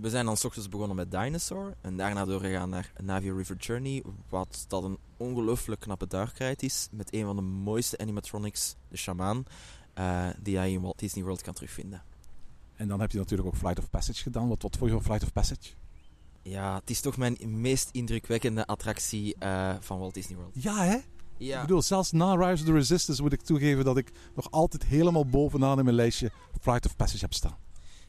We zijn dan s ochtends begonnen met Dinosaur en daarna doorgegaan naar Navi River Journey, wat dat een ongelooflijk knappe darkride is, met een van de mooiste animatronics, de shamaan, uh, die je in Walt Disney World kan terugvinden. En dan heb je natuurlijk ook Flight of Passage gedaan. Wat, wat vond je van Flight of Passage? Ja, het is toch mijn meest indrukwekkende attractie uh, van Walt Disney World. Ja, hè? Ja. Ik bedoel, zelfs na Rise of the Resistance moet ik toegeven dat ik nog altijd helemaal bovenaan in mijn lijstje Flight of Passage heb staan.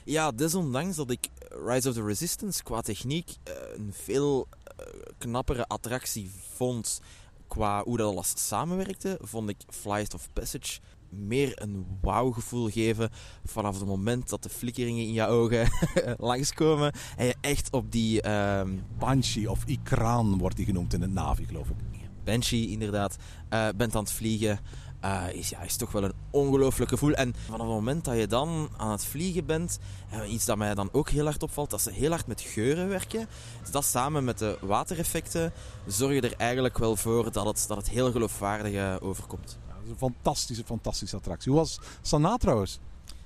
Ja, desondanks dat ik Rise of the Resistance qua techniek uh, een veel uh, knappere attractie vond qua hoe dat alles samenwerkte, vond ik Flight of Passage meer een wauw-gevoel geven vanaf het moment dat de flikkeringen in je ogen langskomen en je echt op die... Um... Banshee of Ikraan wordt die genoemd in het Navi, geloof ik. Banshee, inderdaad, uh, bent aan het vliegen. Uh, is, ja, is toch wel een ongelooflijk gevoel. En vanaf het moment dat je dan aan het vliegen bent, uh, iets dat mij dan ook heel hard opvalt, dat ze heel hard met geuren werken. Dus dat samen met de watereffecten zorgen er eigenlijk wel voor dat het, dat het heel geloofwaardig overkomt is een fantastische, fantastische attractie. Hoe was Sana trouwens?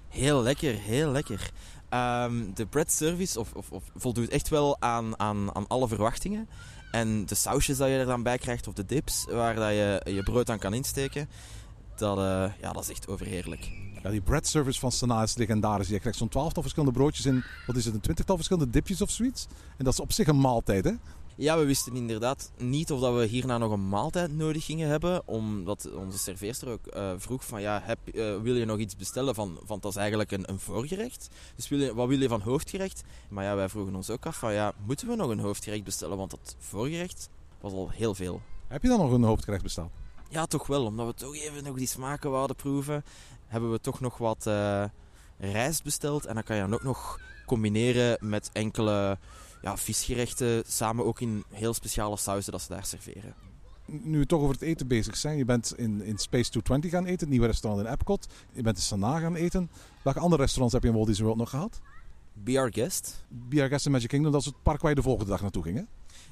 Heel lekker, heel lekker. Um, de bread service of, of, of voldoet echt wel aan, aan, aan alle verwachtingen. En de sausjes dat je er dan bij krijgt, of de dips waar dat je je brood aan kan insteken, dat, uh, ja, dat is echt overheerlijk. Ja, die bread service van Sana is legendarisch. Je krijgt zo'n twaalftal verschillende broodjes in, wat is het, een twintigtal verschillende dipjes of zoiets. En dat is op zich een maaltijd, hè? Ja, we wisten inderdaad niet of dat we hierna nog een maaltijd nodig gingen hebben. Omdat onze serveerster ook uh, vroeg van ja, heb, uh, wil je nog iets bestellen van, van dat is eigenlijk een, een voorgerecht. Dus wil je, wat wil je van hoofdgerecht? Maar ja, wij vroegen ons ook af van ja, moeten we nog een hoofdgerecht bestellen? Want dat voorgerecht was al heel veel. Heb je dan nog een hoofdgerecht besteld? Ja, toch wel. Omdat we toch even nog die smaken wouden proeven, hebben we toch nog wat uh, rijst besteld. En dan kan je dan ook nog combineren met enkele ja, visgerechten samen ook in heel speciale sauzen dat ze daar serveren. Nu we toch over het eten bezig zijn. Je bent in, in Space 220 gaan eten, het nieuwe restaurant in Epcot. Je bent in Sanaa gaan eten. Welke andere restaurants heb je in Walt Disney World nog gehad? Be Our Guest. Be Our Guest in Magic Kingdom, dat is het park waar je de volgende dag naartoe ging, hè?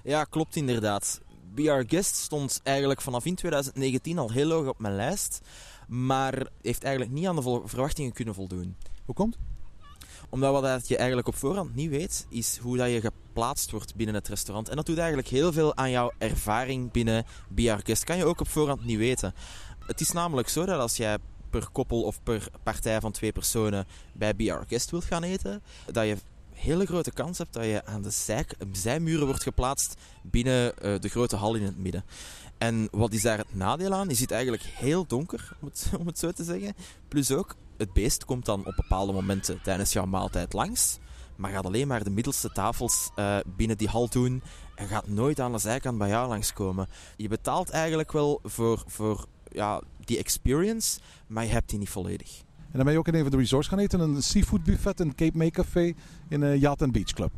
Ja, klopt inderdaad. Be Our Guest stond eigenlijk vanaf in 2019 al heel hoog op mijn lijst. Maar heeft eigenlijk niet aan de verwachtingen kunnen voldoen. Hoe komt? Omdat wat je eigenlijk op voorhand niet weet, is hoe dat je geplaatst wordt binnen het restaurant. En dat doet eigenlijk heel veel aan jouw ervaring binnen BR Guest. Kan je ook op voorhand niet weten. Het is namelijk zo dat als jij per koppel of per partij van twee personen bij BR Guest wilt gaan eten, dat je hele grote kans hebt dat je aan de zij, zijmuren wordt geplaatst binnen uh, de grote hal in het midden. En wat is daar het nadeel aan? Je ziet eigenlijk heel donker, om het, om het zo te zeggen. Plus ook, het beest komt dan op bepaalde momenten tijdens jouw maaltijd langs. Maar gaat alleen maar de middelste tafels uh, binnen die hal doen. En gaat nooit aan de zijkant bij jou langskomen. Je betaalt eigenlijk wel voor, voor ja, die experience, maar je hebt die niet volledig. En dan ben je ook in een van de resorts gaan eten. Een seafood buffet, een Cape May Café in een Yacht Beach Club.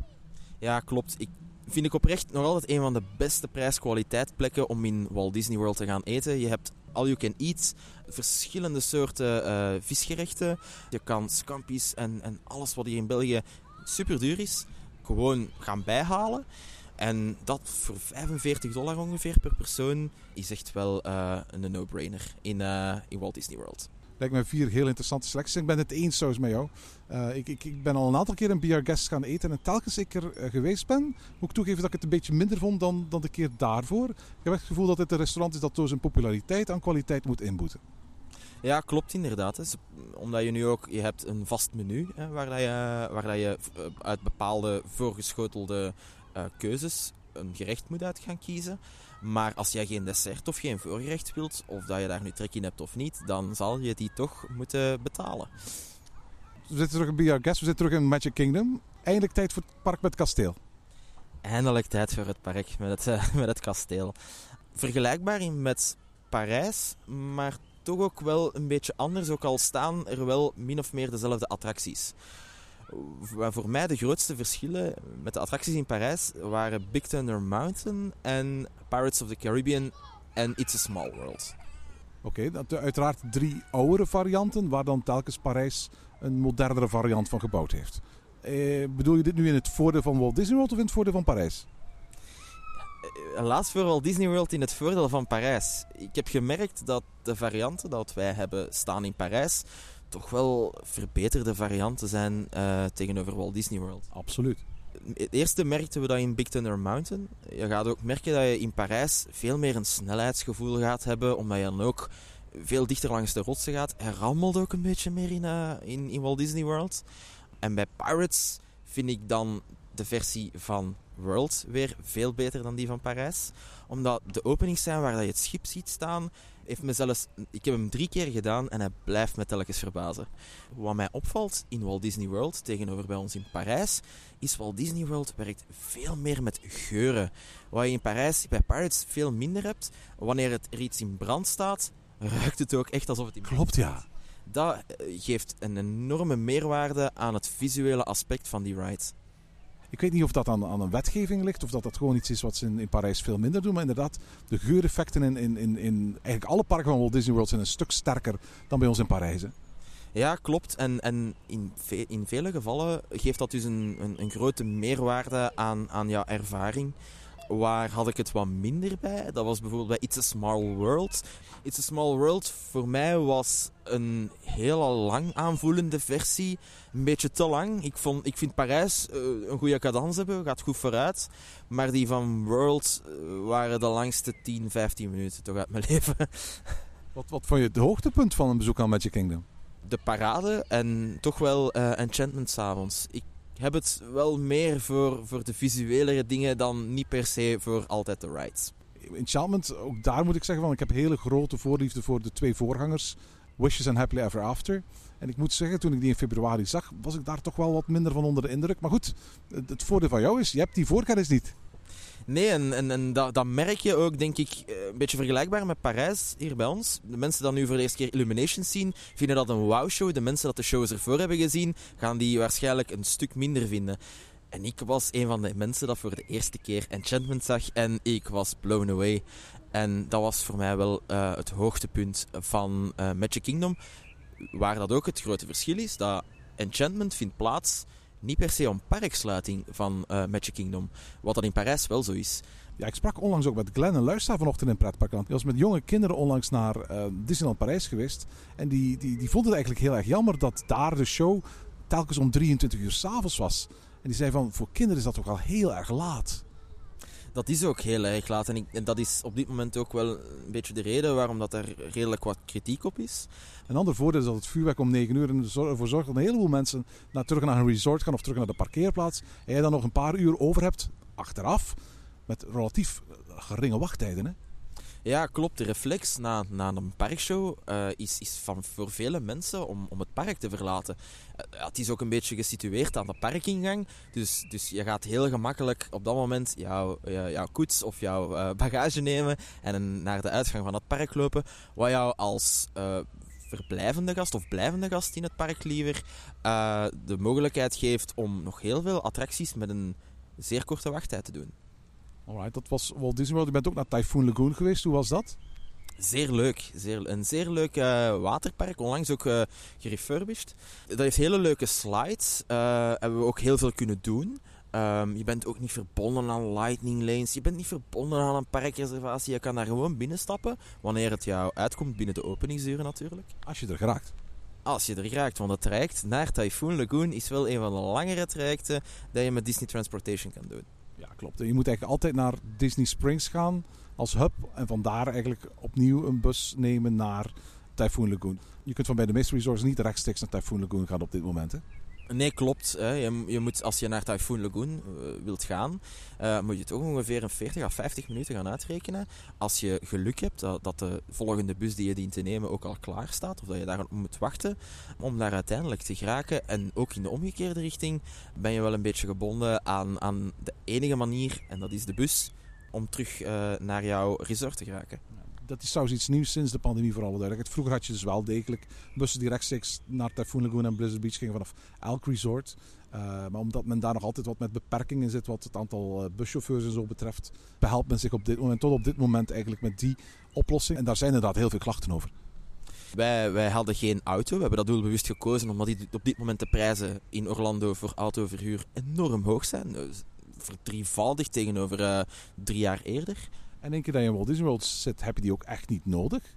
Ja, klopt. Ik vind ik oprecht nog altijd een van de beste prijs-kwaliteit plekken om in Walt Disney World te gaan eten. Je hebt all you can eat, verschillende soorten uh, visgerechten. Je kan scampi's en, en alles wat hier in België super duur is, gewoon gaan bijhalen. En dat voor 45 dollar ongeveer per persoon is echt wel uh, een no-brainer in, uh, in Walt Disney World. Lijkt me vier heel interessante selecties. Ik ben het eens zoals met jou. Uh, ik, ik, ik, ben al een aantal keer een BR Guest gaan eten. En telkens ik er uh, geweest ben, moet ik toegeven dat ik het een beetje minder vond dan, dan de keer daarvoor. Ik heb het gevoel dat het een restaurant is dat door zijn populariteit aan kwaliteit moet inboeten. Ja, klopt inderdaad. Hè. Omdat je nu ook je hebt een vast menu hè, waar, dat je, waar dat je eh, uit bepaalde voorgeschotelde keuzes een gerecht moet uit gaan kiezen. Maar als jij geen dessert of geen voorgerecht wilt, of dat je daar nu trek in hebt of niet, dan zal je die toch moeten betalen. We zitten terug in Be Our Guest, we zitten terug in Magic Kingdom. Eindelijk tijd voor het park met het kasteel. Eindelijk tijd voor het park met het, uh, met het kasteel. Vergelijkbaar met Parijs, maar toch ook wel een beetje anders, ook al staan er wel min of meer dezelfde attracties voor mij de grootste verschillen met de attracties in Parijs waren Big Thunder Mountain en Pirates of the Caribbean en It's a Small World. Oké, okay, uiteraard drie oudere varianten, waar dan telkens Parijs een modernere variant van gebouwd heeft. Eh, bedoel je dit nu in het voordeel van Walt Disney World of in het voordeel van Parijs? Helaas voor Walt Disney World in het voordeel van Parijs. Ik heb gemerkt dat de varianten dat wij hebben staan in Parijs toch wel verbeterde varianten zijn uh, tegenover Walt Disney World. Absoluut. Het eerste merkten we dat in Big Thunder Mountain. Je gaat ook merken dat je in Parijs veel meer een snelheidsgevoel gaat hebben, omdat je dan ook veel dichter langs de rotsen gaat. Hij rammelt ook een beetje meer in, uh, in, in Walt Disney World. En bij Pirates vind ik dan de versie van World weer veel beter dan die van Parijs. Omdat de openings zijn waar je het schip ziet staan, heeft me zelfs, ik heb hem drie keer gedaan en hij blijft me telkens verbazen. Wat mij opvalt in Walt Disney World tegenover bij ons in Parijs, is Walt Disney World werkt veel meer met geuren. Wat je in Parijs bij Pirates veel minder hebt. Wanneer het er iets in brand staat, ruikt het ook echt alsof het in brand Klopt, ja. Dat eh, geeft een enorme meerwaarde aan het visuele aspect van die ride. Ik weet niet of dat aan, aan een wetgeving ligt of dat dat gewoon iets is wat ze in, in Parijs veel minder doen. Maar inderdaad, de geureffecten in, in, in, in eigenlijk alle parken van Walt Disney World zijn een stuk sterker dan bij ons in Parijs. Hè? Ja, klopt. En, en in, in vele gevallen geeft dat dus een, een, een grote meerwaarde aan, aan jouw ervaring. Waar had ik het wat minder bij? Dat was bijvoorbeeld bij It's a Small World. It's a Small World voor mij was een heel lang aanvoelende versie. Een beetje te lang. Ik, vond, ik vind Parijs uh, een goede cadans hebben, gaat goed vooruit. Maar die van World uh, waren de langste 10, 15 minuten toch uit mijn leven. Wat, wat vond je het hoogtepunt van een bezoek aan Magic Kingdom? De parade en toch wel uh, Enchantment s'avonds. Ik heb het wel meer voor, voor de visuelere dingen dan niet per se voor altijd de rides. Enchantment, ook daar moet ik zeggen van ik heb hele grote voorliefde voor de twee voorgangers. Wishes and Happily Ever After. En ik moet zeggen, toen ik die in februari zag, was ik daar toch wel wat minder van onder de indruk. Maar goed, het, voordeel van jou is, je hebt die voorkennis niet. Nee, en, en, dat, merk je ook, denk ik, een beetje vergelijkbaar met Parijs hier bij ons. De mensen die nu voor de eerste keer Illuminations zien, vinden dat een wow-show. De mensen dat de shows ervoor hebben gezien, gaan die waarschijnlijk een stuk minder vinden. En ik was een van de mensen dat voor de eerste keer Enchantment zag en ik was blown away. En dat was voor mij wel uh, het hoogtepunt van uh, Magic Kingdom. Waar dat ook het grote verschil is, dat Enchantment vindt plaats niet per se om parksluiting van uh, Magic Kingdom. Wat dat in Parijs wel zo is. Ja, ik sprak onlangs ook met Glenn en Luister vanochtend in Pretparkland. Die was met jonge kinderen onlangs naar uh, Disneyland Parijs geweest. En die, die, die vonden het eigenlijk heel erg jammer dat daar de show telkens om 23 uur s'avonds was. En die zei van, voor kinderen is dat toch al heel erg laat. Dat is ook heel erg laat. En, dat is op dit moment ook wel een beetje de reden waarom dat er redelijk wat kritiek op is. Een ander voordeel is dat het vuurwerk om 9 uur ervoor zorgt dat een heleboel mensen naar, terug naar een resort gaan of terug naar de parkeerplaats. En je dan nog een paar uur over hebt, achteraf, met relatief geringe wachttijden. Hè? Ja, klopt. De reflex na, na een parkshow uh, is, is van, voor vele mensen om, om het park te verlaten. Uh, het is ook een beetje gesitueerd aan de parkingang. Dus, dus je gaat heel gemakkelijk op dat moment jouw, jouw koets of jouw bagage nemen en naar de uitgang van het park lopen. Wat jou als verblijvende gast of blijvende gast in het park liever de mogelijkheid geeft om nog heel veel attracties met een zeer korte wachttijd te doen. Alright, dat was Walt Disney World. Je bent ook naar Typhoon Lagoon geweest. Hoe was dat? Zeer leuk. Zeer, een zeer leuk uh, waterpark. Onlangs ook uh, gerefurbished. Dat heeft hele leuke slides. Uh, hebben we ook heel veel kunnen doen. Um, je bent ook niet verbonden aan lightning lanes. Je bent niet verbonden aan een parkreservatie. Je kan daar gewoon binnenstappen. Wanneer het jou uitkomt binnen de openingsuren natuurlijk. Als je er geraakt. Als je er geraakt. Want het traject naar Typhoon Lagoon is wel een van de langere trajecten dat je met Disney Transportation kan doen. Klopt. Je moet eigenlijk altijd naar Disney Springs gaan als hub. En vandaar eigenlijk opnieuw een bus nemen naar Typhoon Lagoon. Je kunt van bij de meeste resorts niet rechtstreeks naar Typhoon Lagoon gaan op dit moment. Hè? Nee, klopt. Hè. Je, je, moet, als je naar Typhoon Lagoon uh, wilt gaan, uh, moet je toch ongeveer een 40 à 50 minuten gaan uitrekenen. Als je geluk hebt dat, de volgende bus die je dient te nemen ook al klaar staat, of dat je daar moet wachten om daar uiteindelijk te geraken. En ook in de omgekeerde richting ben je wel een beetje gebonden aan, aan de enige manier, en dat is de bus, om terug uh, naar jouw resort te geraken dat is trouwens iets nieuws sinds de pandemie voor alle duidelijkheid. Vroeger had je dus wel degelijk bussen die rechtstreeks naar Typhoon Lagoon en Blizzard Beach gingen vanaf elk resort. Uh, maar omdat men daar nog altijd wat met beperkingen zit wat het aantal uh, buschauffeurs en zo betreft, behelpt men zich op dit moment, tot op dit moment eigenlijk met die oplossing. En daar zijn inderdaad heel veel klachten over. Wij, wij hadden geen auto. We hebben dat doelbewust gekozen omdat die, op dit moment de prijzen in Orlando voor autoverhuur enorm hoog zijn. Dus verdrievoudigd tegenover uh, drie jaar eerder. En één keer dat je in Walt Disney World zit, heb je die ook echt niet nodig?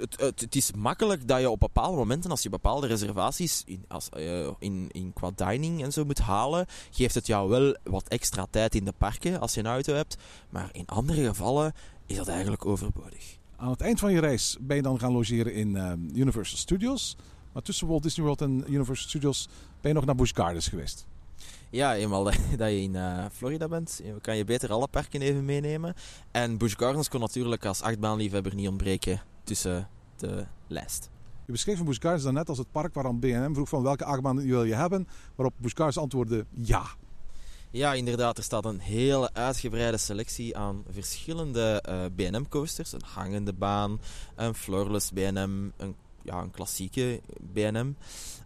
het, het, het is makkelijk dat je op bepaalde momenten, als je bepaalde reservaties in, als, eh, in, in qua dining en zo moet halen, geeft het jou wel wat extra tijd in de parken als je een auto hebt. Maar in andere gevallen is dat eigenlijk overbodig. Aan het eind van je reis ben je dan gaan logeren in eh, Universal Studios. Maar tussen Walt Disney World en Universal Studios ben je nog naar Busch Gardens geweest. Ja, eenmaal dat, je in eh, Florida bent, kan je beter alle parken even meenemen. En Busch Gardens kon natuurlijk als achtbaanliefhebber niet ontbreken tussen de lijst. Je beschreef Busch Gardens dan net als het park waaraan B&M vroeg van welke achtbaan wil je hebben, waarop Busch Gardens antwoordde ja. Ja, inderdaad. Er staat een hele uitgebreide selectie aan verschillende uh, B&M coasters. Een hangende baan, een floorless B&M, een, ja, een klassieke B&M.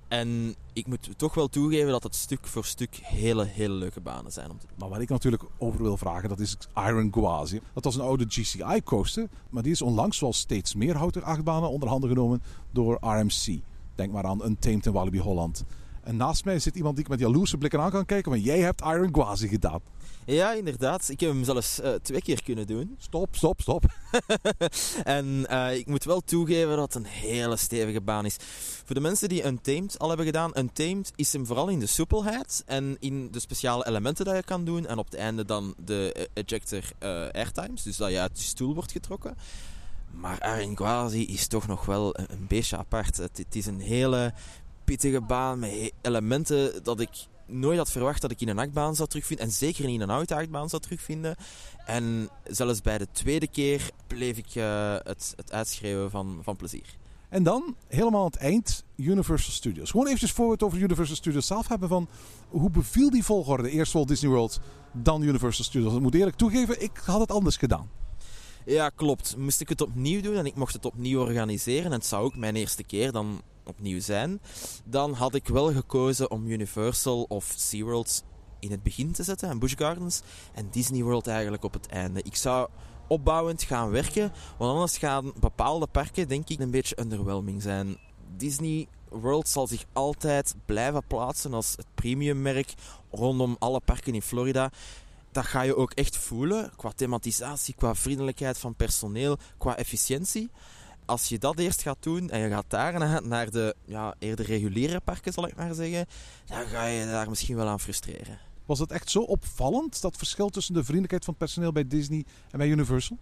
En ik moet toch wel toegeven dat het stuk voor stuk hele, hele leuke banen zijn. Om te... Maar wat ik natuurlijk over wil vragen, dat is Iron Gwazi. Dat was een oude GCI coaster, maar die is onlangs, zoals steeds meer houten achtbanen, onder handen genomen door RMC. Denk maar aan Untamed in Walibi Holland. En naast mij zit iemand die ik met jaloerse blikken aan kan kijken, want jij hebt Iron Gwazi gedaan. Ja, inderdaad. Ik heb hem zelfs uh, twee keer kunnen doen. Stop, stop, stop. en uh, ik moet wel toegeven dat het een hele stevige baan is. Voor de mensen die Untamed al hebben gedaan, Untamed is hem vooral in de soepelheid en in de speciale elementen dat je kan doen. En op het einde dan de ejector uh, airtimes, dus dat je uit je stoel wordt getrokken. Maar Iron Gwazi is toch nog wel een, een beetje apart. Het, het is een hele pittige baan met elementen dat ik nooit had verwacht dat ik in een achtbaan zou terugvinden. En zeker niet in een oude achtbaan zou terugvinden. En zelfs bij de tweede keer bleef ik uh, het, het uitschreeuwen van, van plezier. En dan, helemaal aan het eind, Universal Studios. Gewoon eventjes voor we het over Universal Studios zelf hebben van... Hoe beviel die volgorde? Eerst Walt Disney World, dan Universal Studios. Ik moet eerlijk toegeven, ik had het anders gedaan. Ja, klopt. Moest ik het opnieuw doen en ik mocht het opnieuw organiseren... en het zou ook mijn eerste keer dan opnieuw zijn, dan had ik wel gekozen om Universal of SeaWorld in het begin te zetten en Busch Gardens en Disney World eigenlijk op het einde. Ik zou opbouwend gaan werken, want anders gaan bepaalde parken denk ik een beetje underwhelming zijn. Disney World zal zich altijd blijven plaatsen als het premiummerk rondom alle parken in Florida. Dat ga je ook echt voelen qua thematisatie, qua vriendelijkheid van personeel, qua efficiëntie als je dat eerst gaat doen en je gaat daarna naar de ja, eerder reguliere parken, zal ik maar zeggen, dan ga je daar misschien wel aan frustreren. Was het echt zo opvallend, dat verschil tussen de vriendelijkheid van het personeel bij Disney en bij Universal?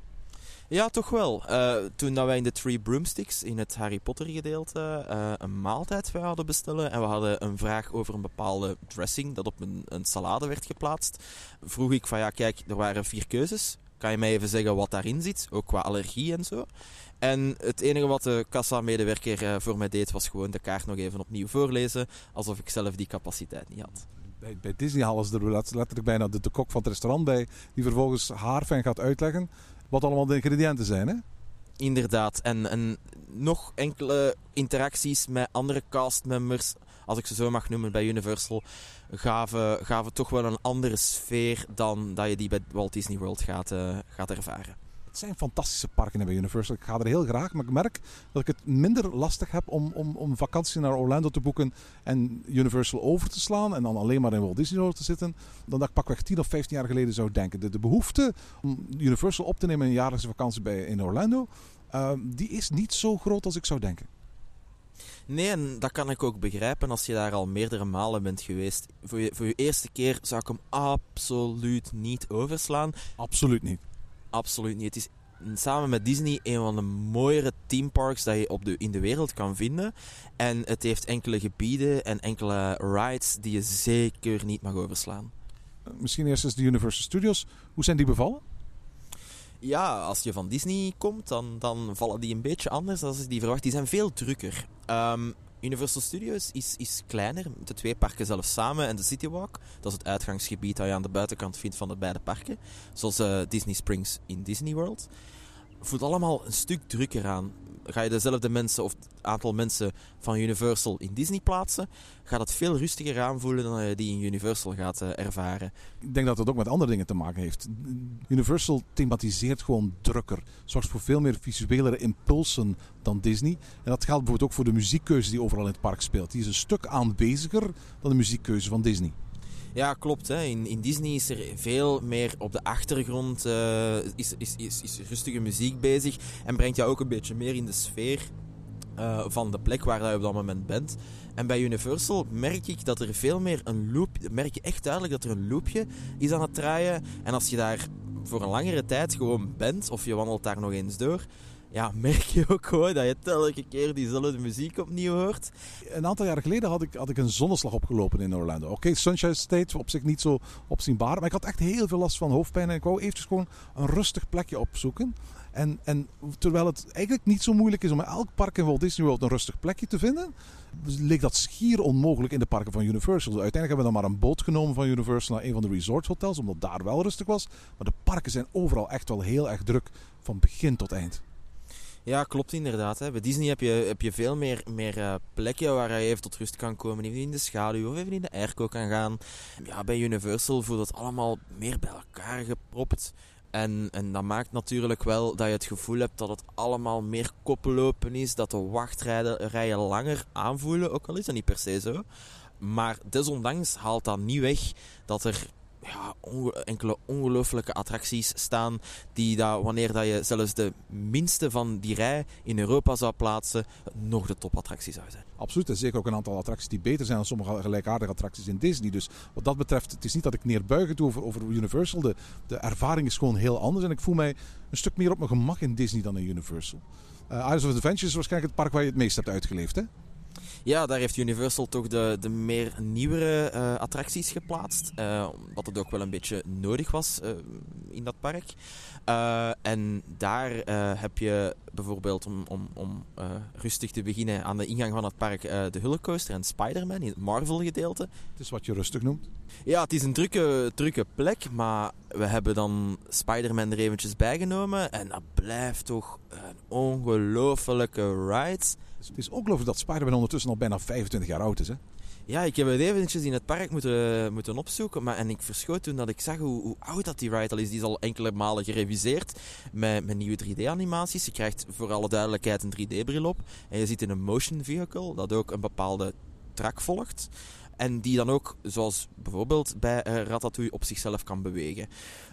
Ja, toch wel. Uh, toen dat wij in de Three Broomsticks, in het Harry Potter gedeelte, uh, een maaltijd hadden bestellen en we hadden een vraag over een bepaalde dressing dat op een, een salade werd geplaatst, vroeg ik van ja, kijk, er waren vier keuzes. Kan je mij even zeggen wat daarin zit, ook qua allergie en zo? En het enige wat de kassa-medewerker eh, voor mij deed, was gewoon de kaart nog even opnieuw voorlezen, alsof ik zelf die capaciteit niet had. Bij, bij Disney halen ze er letterlijk bijna de, de kok van het restaurant bij, die vervolgens haarfijn gaat uitleggen wat allemaal de ingrediënten zijn. Hè? Inderdaad. En, en nog enkele interacties met andere castmembers, als ik ze zo mag noemen, bij Universal, gaven, gaven toch wel een andere sfeer dan dat je die bij Walt Disney World gaat, uh, gaat ervaren. Het zijn fantastische parken bij Universal. Ik ga er heel graag, maar ik merk dat ik het minder lastig heb om, om, om vakantie naar Orlando te boeken en Universal over te slaan en dan alleen maar in Walt Disney World te zitten, dan dat ik pakweg 10 of 15 jaar geleden zou denken. De, de behoefte om Universal op te nemen in een jaarlijkse vakantie bij, in Orlando, uh, die is niet zo groot als ik zou denken. Nee, en dat kan ik ook begrijpen als je daar al meerdere malen bent geweest. Voor je, voor je eerste keer zou ik hem absoluut niet overslaan. Absoluut niet. Absoluut niet. Het is samen met Disney een van de mooiere themeparks dat je op de, in de wereld kan vinden. En het heeft enkele gebieden en enkele rides die je zeker niet mag overslaan. Misschien eerst eens de Universal Studios. Hoe zijn die bevallen? Ja, als je van Disney komt, dan, dan vallen die een beetje anders dan die verwacht. Die zijn veel drukker. Um, Universal Studios is, is kleiner, de twee parken zelfs samen en de City Walk. Dat is het uitgangsgebied dat je aan de buitenkant vindt van de beide parken. Zoals uh, Disney Springs in Disney World. Voelt allemaal een stuk drukker aan ga je dezelfde mensen of het aantal mensen van Universal in Disney plaatsen, gaat het veel rustiger aanvoelen dan je die in Universal gaat uh, ervaren. Ik denk dat het ook met andere dingen te maken heeft. Universal thematiseert gewoon drukker. Zorgt voor veel meer visuelere impulsen dan Disney. En dat geldt bijvoorbeeld ook voor de muziekkeuze die overal in het park speelt. Die is een stuk aanweziger dan de muziekkeuze van Disney. Ja, klopt. Hè. In, in Disney is er veel meer op de achtergrond, uh, is, is, is, rustige muziek bezig en brengt jou ook een beetje meer in de sfeer uh, van de plek waar je op dat moment bent. En bij Universal merk ik dat er veel meer een loop, merk je echt duidelijk dat er een loopje is aan het draaien. En als je daar voor een langere tijd gewoon bent, of je wandelt daar nog eens door, ja, merk je ook gewoon dat je telke keer diezelfde muziek opnieuw hoort. Een aantal jaren geleden had ik, had ik een zonneslag opgelopen in Orlando. Oké, Sunshine State op zich niet zo opzienbaar. Maar ik had echt heel veel last van hoofdpijn. En ik wou eventjes gewoon een rustig plekje opzoeken. En, en terwijl het eigenlijk niet zo moeilijk is om in elk park in Walt Disney World een rustig plekje te vinden, leek dat schier onmogelijk in de parken van Universal. Uiteindelijk hebben we dan maar een boot genomen van Universal naar een van de resort hotels, omdat daar wel rustig was. Maar de parken zijn overal echt wel heel erg druk, van begin tot eind. Ja, klopt inderdaad. Hè. Bij Disney heb je, heb je veel meer, meer uh, plekken waar je even tot rust kan komen. Even in de schaduw of even in de airco kan gaan. Ja, bij Universal voelt het allemaal meer bij elkaar gepropt. En, en dat maakt natuurlijk wel dat je het gevoel hebt dat het allemaal meer koppelopen is. Dat de wachtrijen langer aanvoelen, ook al is dat niet per se zo. Maar desondanks haalt dat niet weg dat er ja, enkele ongelooflijke attracties staan. Die dat, wanneer dat je zelfs de minste van die rij in Europa zou plaatsen, nog de topattractie zou zijn. Absoluut. En zeker ook een aantal attracties die beter zijn dan sommige gelijkaardige attracties in Disney. Dus wat dat betreft, het is niet dat ik neerbuigen doe over, over Universal. De, de ervaring is gewoon heel anders. En ik voel mij een stuk meer op mijn gemak in Disney dan in Universal. Uh, Islands of Adventure is waarschijnlijk het park waar je het meest hebt uitgeleefd, hè? Ja, daar heeft Universal toch de, de meer nieuwere uh, attracties geplaatst. Uh, wat het ook wel een beetje nodig was uh, in dat park. en daar heb je bijvoorbeeld, om, om, om rustig te beginnen, aan de ingang van het park de Hulkcoaster en Spider-Man in het Marvel-gedeelte. Het is wat je rustig noemt. Ja, het is een drukke, drukke plek, maar we hebben dan Spider-Man er eventjes bijgenomen. En dat blijft toch een ongelofelijke ride. Het is ongelooflijk dat Spider-Man ondertussen al bijna 25 jaar oud is. Hè? Ja, ik heb het eventjes in het park moeten, moeten opzoeken. Maar, en ik verschoot toen dat ik zag hoe, hoe oud dat die ride al is. Die is al enkele malen gereviseerd met, met nieuwe 3D-animaties. Je krijgt voor alle duidelijkheid een 3D-bril op. En je zit in een motion vehicle dat ook een bepaalde track volgt. En die dan ook, zoals bijvoorbeeld bij uh, Ratatouille, op zichzelf kan bewegen.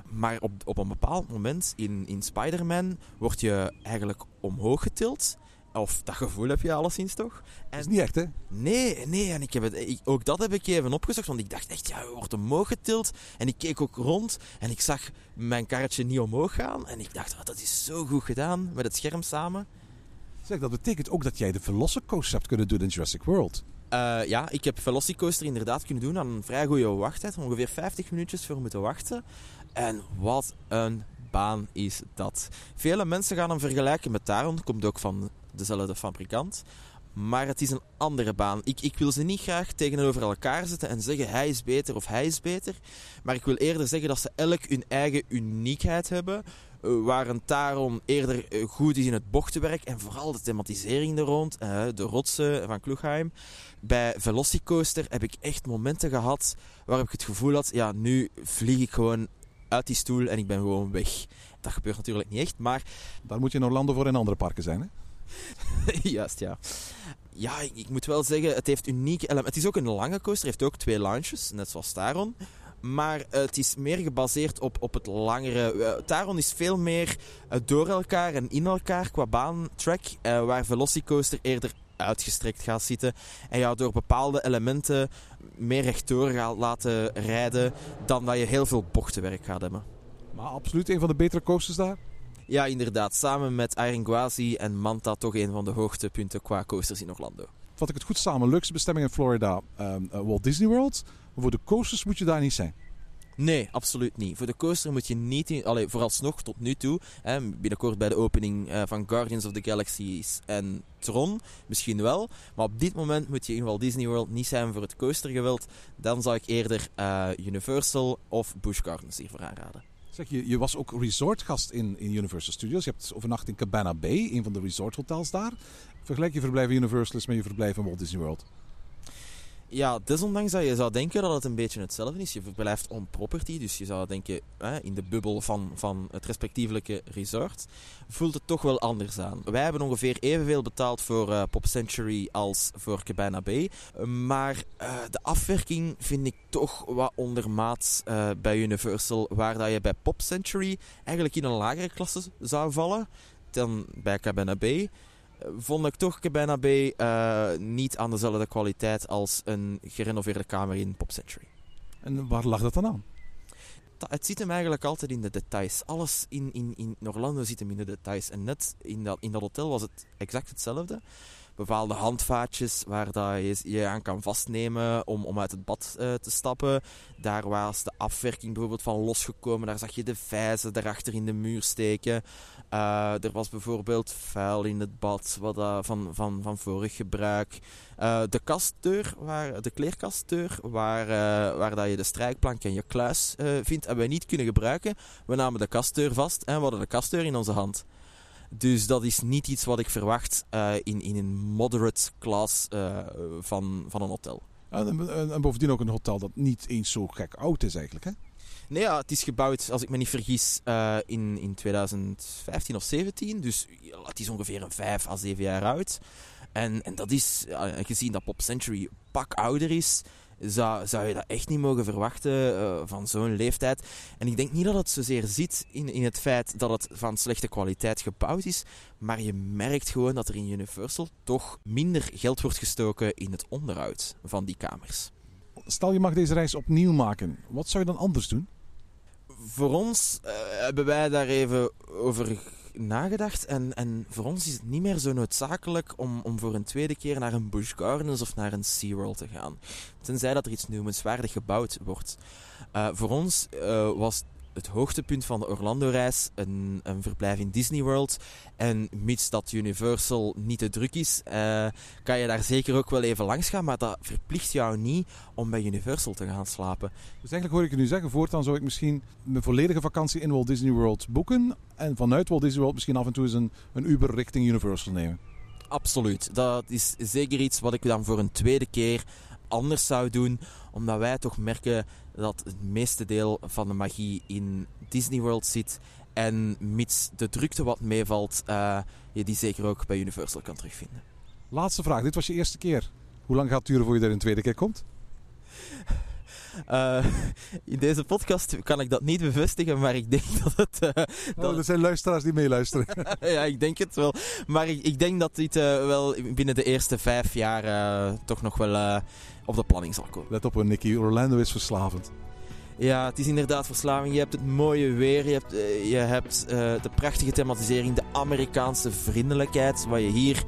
Maar op, op een bepaald moment in, in Spider-Man word je eigenlijk omhoog getild. Of dat gevoel heb je alleszins toch? En, dat is niet echt, hè? Nee, nee. En ik heb het, ook dat heb ik even opgezocht. Want ik dacht echt, ja, je wordt omhoog getild. En ik keek ook rond. En ik zag mijn karretje niet omhoog gaan. En ik dacht, oh, dat is zo goed gedaan. Met het scherm samen. Zeg, dat betekent ook dat jij de Velocicoaster hebt kunnen doen in Jurassic World. Uh, ja, ik heb Velocicoaster inderdaad kunnen doen aan een vrij goede wachttijd. Ongeveer 50 minuutjes voor moeten wachten. En wat een baan is dat. Vele mensen gaan hem vergelijken met Taron. Komt ook van dezelfde fabrikant. Maar het is een andere baan. Ik, ik wil ze niet graag tegenover elkaar zetten en zeggen hij is beter of hij is beter. Maar ik wil eerder zeggen dat ze elk hun eigen uniekheid hebben. Eh, waar een Taron eerder eh, goed is in het bochtenwerk en vooral de thematisering er rond, uh, de rotsen van Klugheim. Bij Velocicoaster heb ik echt momenten gehad waarop ik het gevoel had, ja, nu vlieg ik gewoon uit die stoel en ik ben gewoon weg. Dat gebeurt natuurlijk niet echt, maar... Daar moet je in Orlando voor in andere parken zijn, hè? Juist, ja. Ja, ik, moet wel zeggen, het heeft unieke elementen. Het is ook een lange coaster, heeft ook twee launches, net zoals Taron. Maar het is meer gebaseerd op, op het langere. Uh, Taron is veel meer uh, door elkaar en in elkaar qua baantrack. Waar Velocicoaster eerder uitgestrekt gaat zitten. En jou door bepaalde elementen meer rechtdoor gaat laten rijden. Dan dat je heel veel bochtenwerk gaat hebben. Maar absoluut een van de betere coasters daar? Ja, inderdaad. Samen met Iron Gwazi en Manta toch een van de hoogtepunten qua coasters in Orlando. Vat ik het goed samen, leukste bestemming in Florida, um, Walt Disney World. Maar voor de coasters moet je daar niet zijn. Nee, absoluut niet. Voor de coaster moet je niet... In, allee, vooralsnog, tot nu toe, hè, binnenkort bij de opening uh, van Guardians of the Galaxies en Tron, misschien wel. Maar op dit moment moet je in Walt Disney World niet zijn voor het coastergeweld. Dan zou ik eerder uh, Universal of Busch Gardens hiervoor aanraden. Je, je was ook resortgast in, in Universal Studios. Je hebt overnacht in Cabana Bay, een van de resorthotels daar. Vergelijk je verblijf in Universal met je verblijf in Walt Disney World? Ja, desondanks dat je zou denken dat het een beetje hetzelfde is. Je verblijft on property, dus je zou denken hè, in de bubbel van, van het respectievelijke resort. Voelt het toch wel anders aan. Wij hebben ongeveer evenveel betaald voor uh, Pop Century als voor Cabana Bay. Maar uh, de afwerking vind ik toch wat ondermaats uh, bij Universal. Waar dat je bij Pop Century eigenlijk in een lagere klasse zou vallen dan bij Cabana Bay vond ik toch Cabana Bay uh, niet aan dezelfde kwaliteit als een gerenoveerde kamer in Pop Century. En waar lag dat dan aan? Het zit hem eigenlijk altijd in de details. Alles in, in, in Orlando zit hem in de details. En net in dat, in dat hotel was het exact hetzelfde bepaalde handvaatjes waar dat je je aan kan vastnemen om, om uit het bad uh, te stappen. Daar was de afwerking bijvoorbeeld van losgekomen. Daar zag je de vijzen erachter in de muur steken. Uh, er was bijvoorbeeld vuil in het bad wat, uh, van, van, van vorig gebruik. de kastdeur, waar, de kleerkastdeur, waar, waar dat je de strijkplank en je kluis vindt, hebben we niet kunnen gebruiken. We namen de kastdeur vast en we hadden de kastdeur in onze hand. Dus dat is niet iets wat ik verwacht in, in een moderate class van, van een hotel. En, en, en, bovendien ook een hotel dat niet eens zo gek oud is eigenlijk, hè? Nee, ja, het is gebouwd, als ik me niet vergis, uh, in, in 2015 of 17. Dus het is ongeveer een 5 à 7 jaar oud. En, en dat is, gezien dat Pop Century pak ouder is, zou, zou je dat echt niet mogen verwachten uh, van zo'n leeftijd. En ik denk niet dat het zozeer zit in, in het feit dat het van slechte kwaliteit gebouwd is, maar je merkt gewoon dat er in Universal toch minder geld wordt gestoken in het onderhoud van die kamers. Stel je mag deze reis opnieuw maken, wat zou je dan anders doen? Voor ons uh, hebben wij daar even over nagedacht. En, en voor ons is het niet meer zo noodzakelijk om, om voor een tweede keer naar een Busch Gardens of naar een SeaWorld te gaan. Tenzij dat er iets noemenswaardig gebouwd wordt. Uh, voor ons uh, was het hoogtepunt van de Orlando-reis een, een, verblijf in Disney World. En mits dat Universal niet te druk is, uh, kan je daar zeker ook wel even langs gaan. Maar dat verplicht jou niet om bij Universal te gaan slapen. Dus eigenlijk hoor ik je nu zeggen, voortaan zou ik misschien mijn volledige vakantie in Walt Disney World boeken. En vanuit Walt Disney World misschien af en toe eens een, een Uber richting Universal nemen. Absoluut. Dat is zeker iets wat ik dan voor een tweede keer anders zou doen. Omdat wij toch merken dat het meeste deel van de magie in Disney World zit. En mits de drukte wat meevalt, uh, je die zeker ook bij Universal kan terugvinden. Laatste vraag. Dit was je eerste keer. Hoe lang gaat het duren voor je er een tweede keer komt? Uh, in deze podcast kan ik dat niet bevestigen, maar ik denk dat het. Uh, dat... Oh, er zijn luisteraars die meeluisteren. ja, ik denk het wel. Maar ik, ik denk dat dit uh, wel binnen de eerste vijf jaar toch nog wel op de planning zal komen. Let op, Nicky. Orlando is verslavend. Ja, het is inderdaad verslaving. Je hebt het mooie weer, je hebt, je hebt de prachtige thematisering, de Amerikaanse vriendelijkheid, wat je hier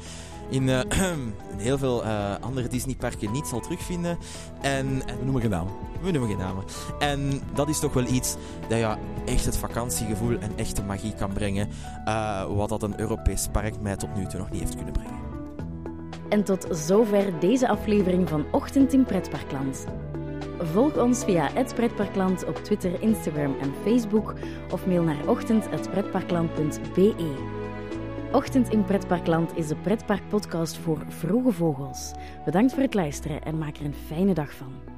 in, uh, in heel veel uh, andere Disneyparken niet zal terugvinden. En, en, we noemen geen namen. We noemen geen namen. En dat is toch wel iets dat ja, echt het vakantiegevoel en echte magie kan brengen. Wat dat een Europees park mij tot nu toe nog niet heeft kunnen brengen. En tot zover deze aflevering van Ochtend in Pretparkland. Volg ons via het Pretparkland op Twitter, Instagram en Facebook of mail naar ochtend.pretparkland.be. Ochtend in Pretparkland is de pretparkpodcast voor vroege vogels. Bedankt voor het luisteren en maak er een fijne dag van.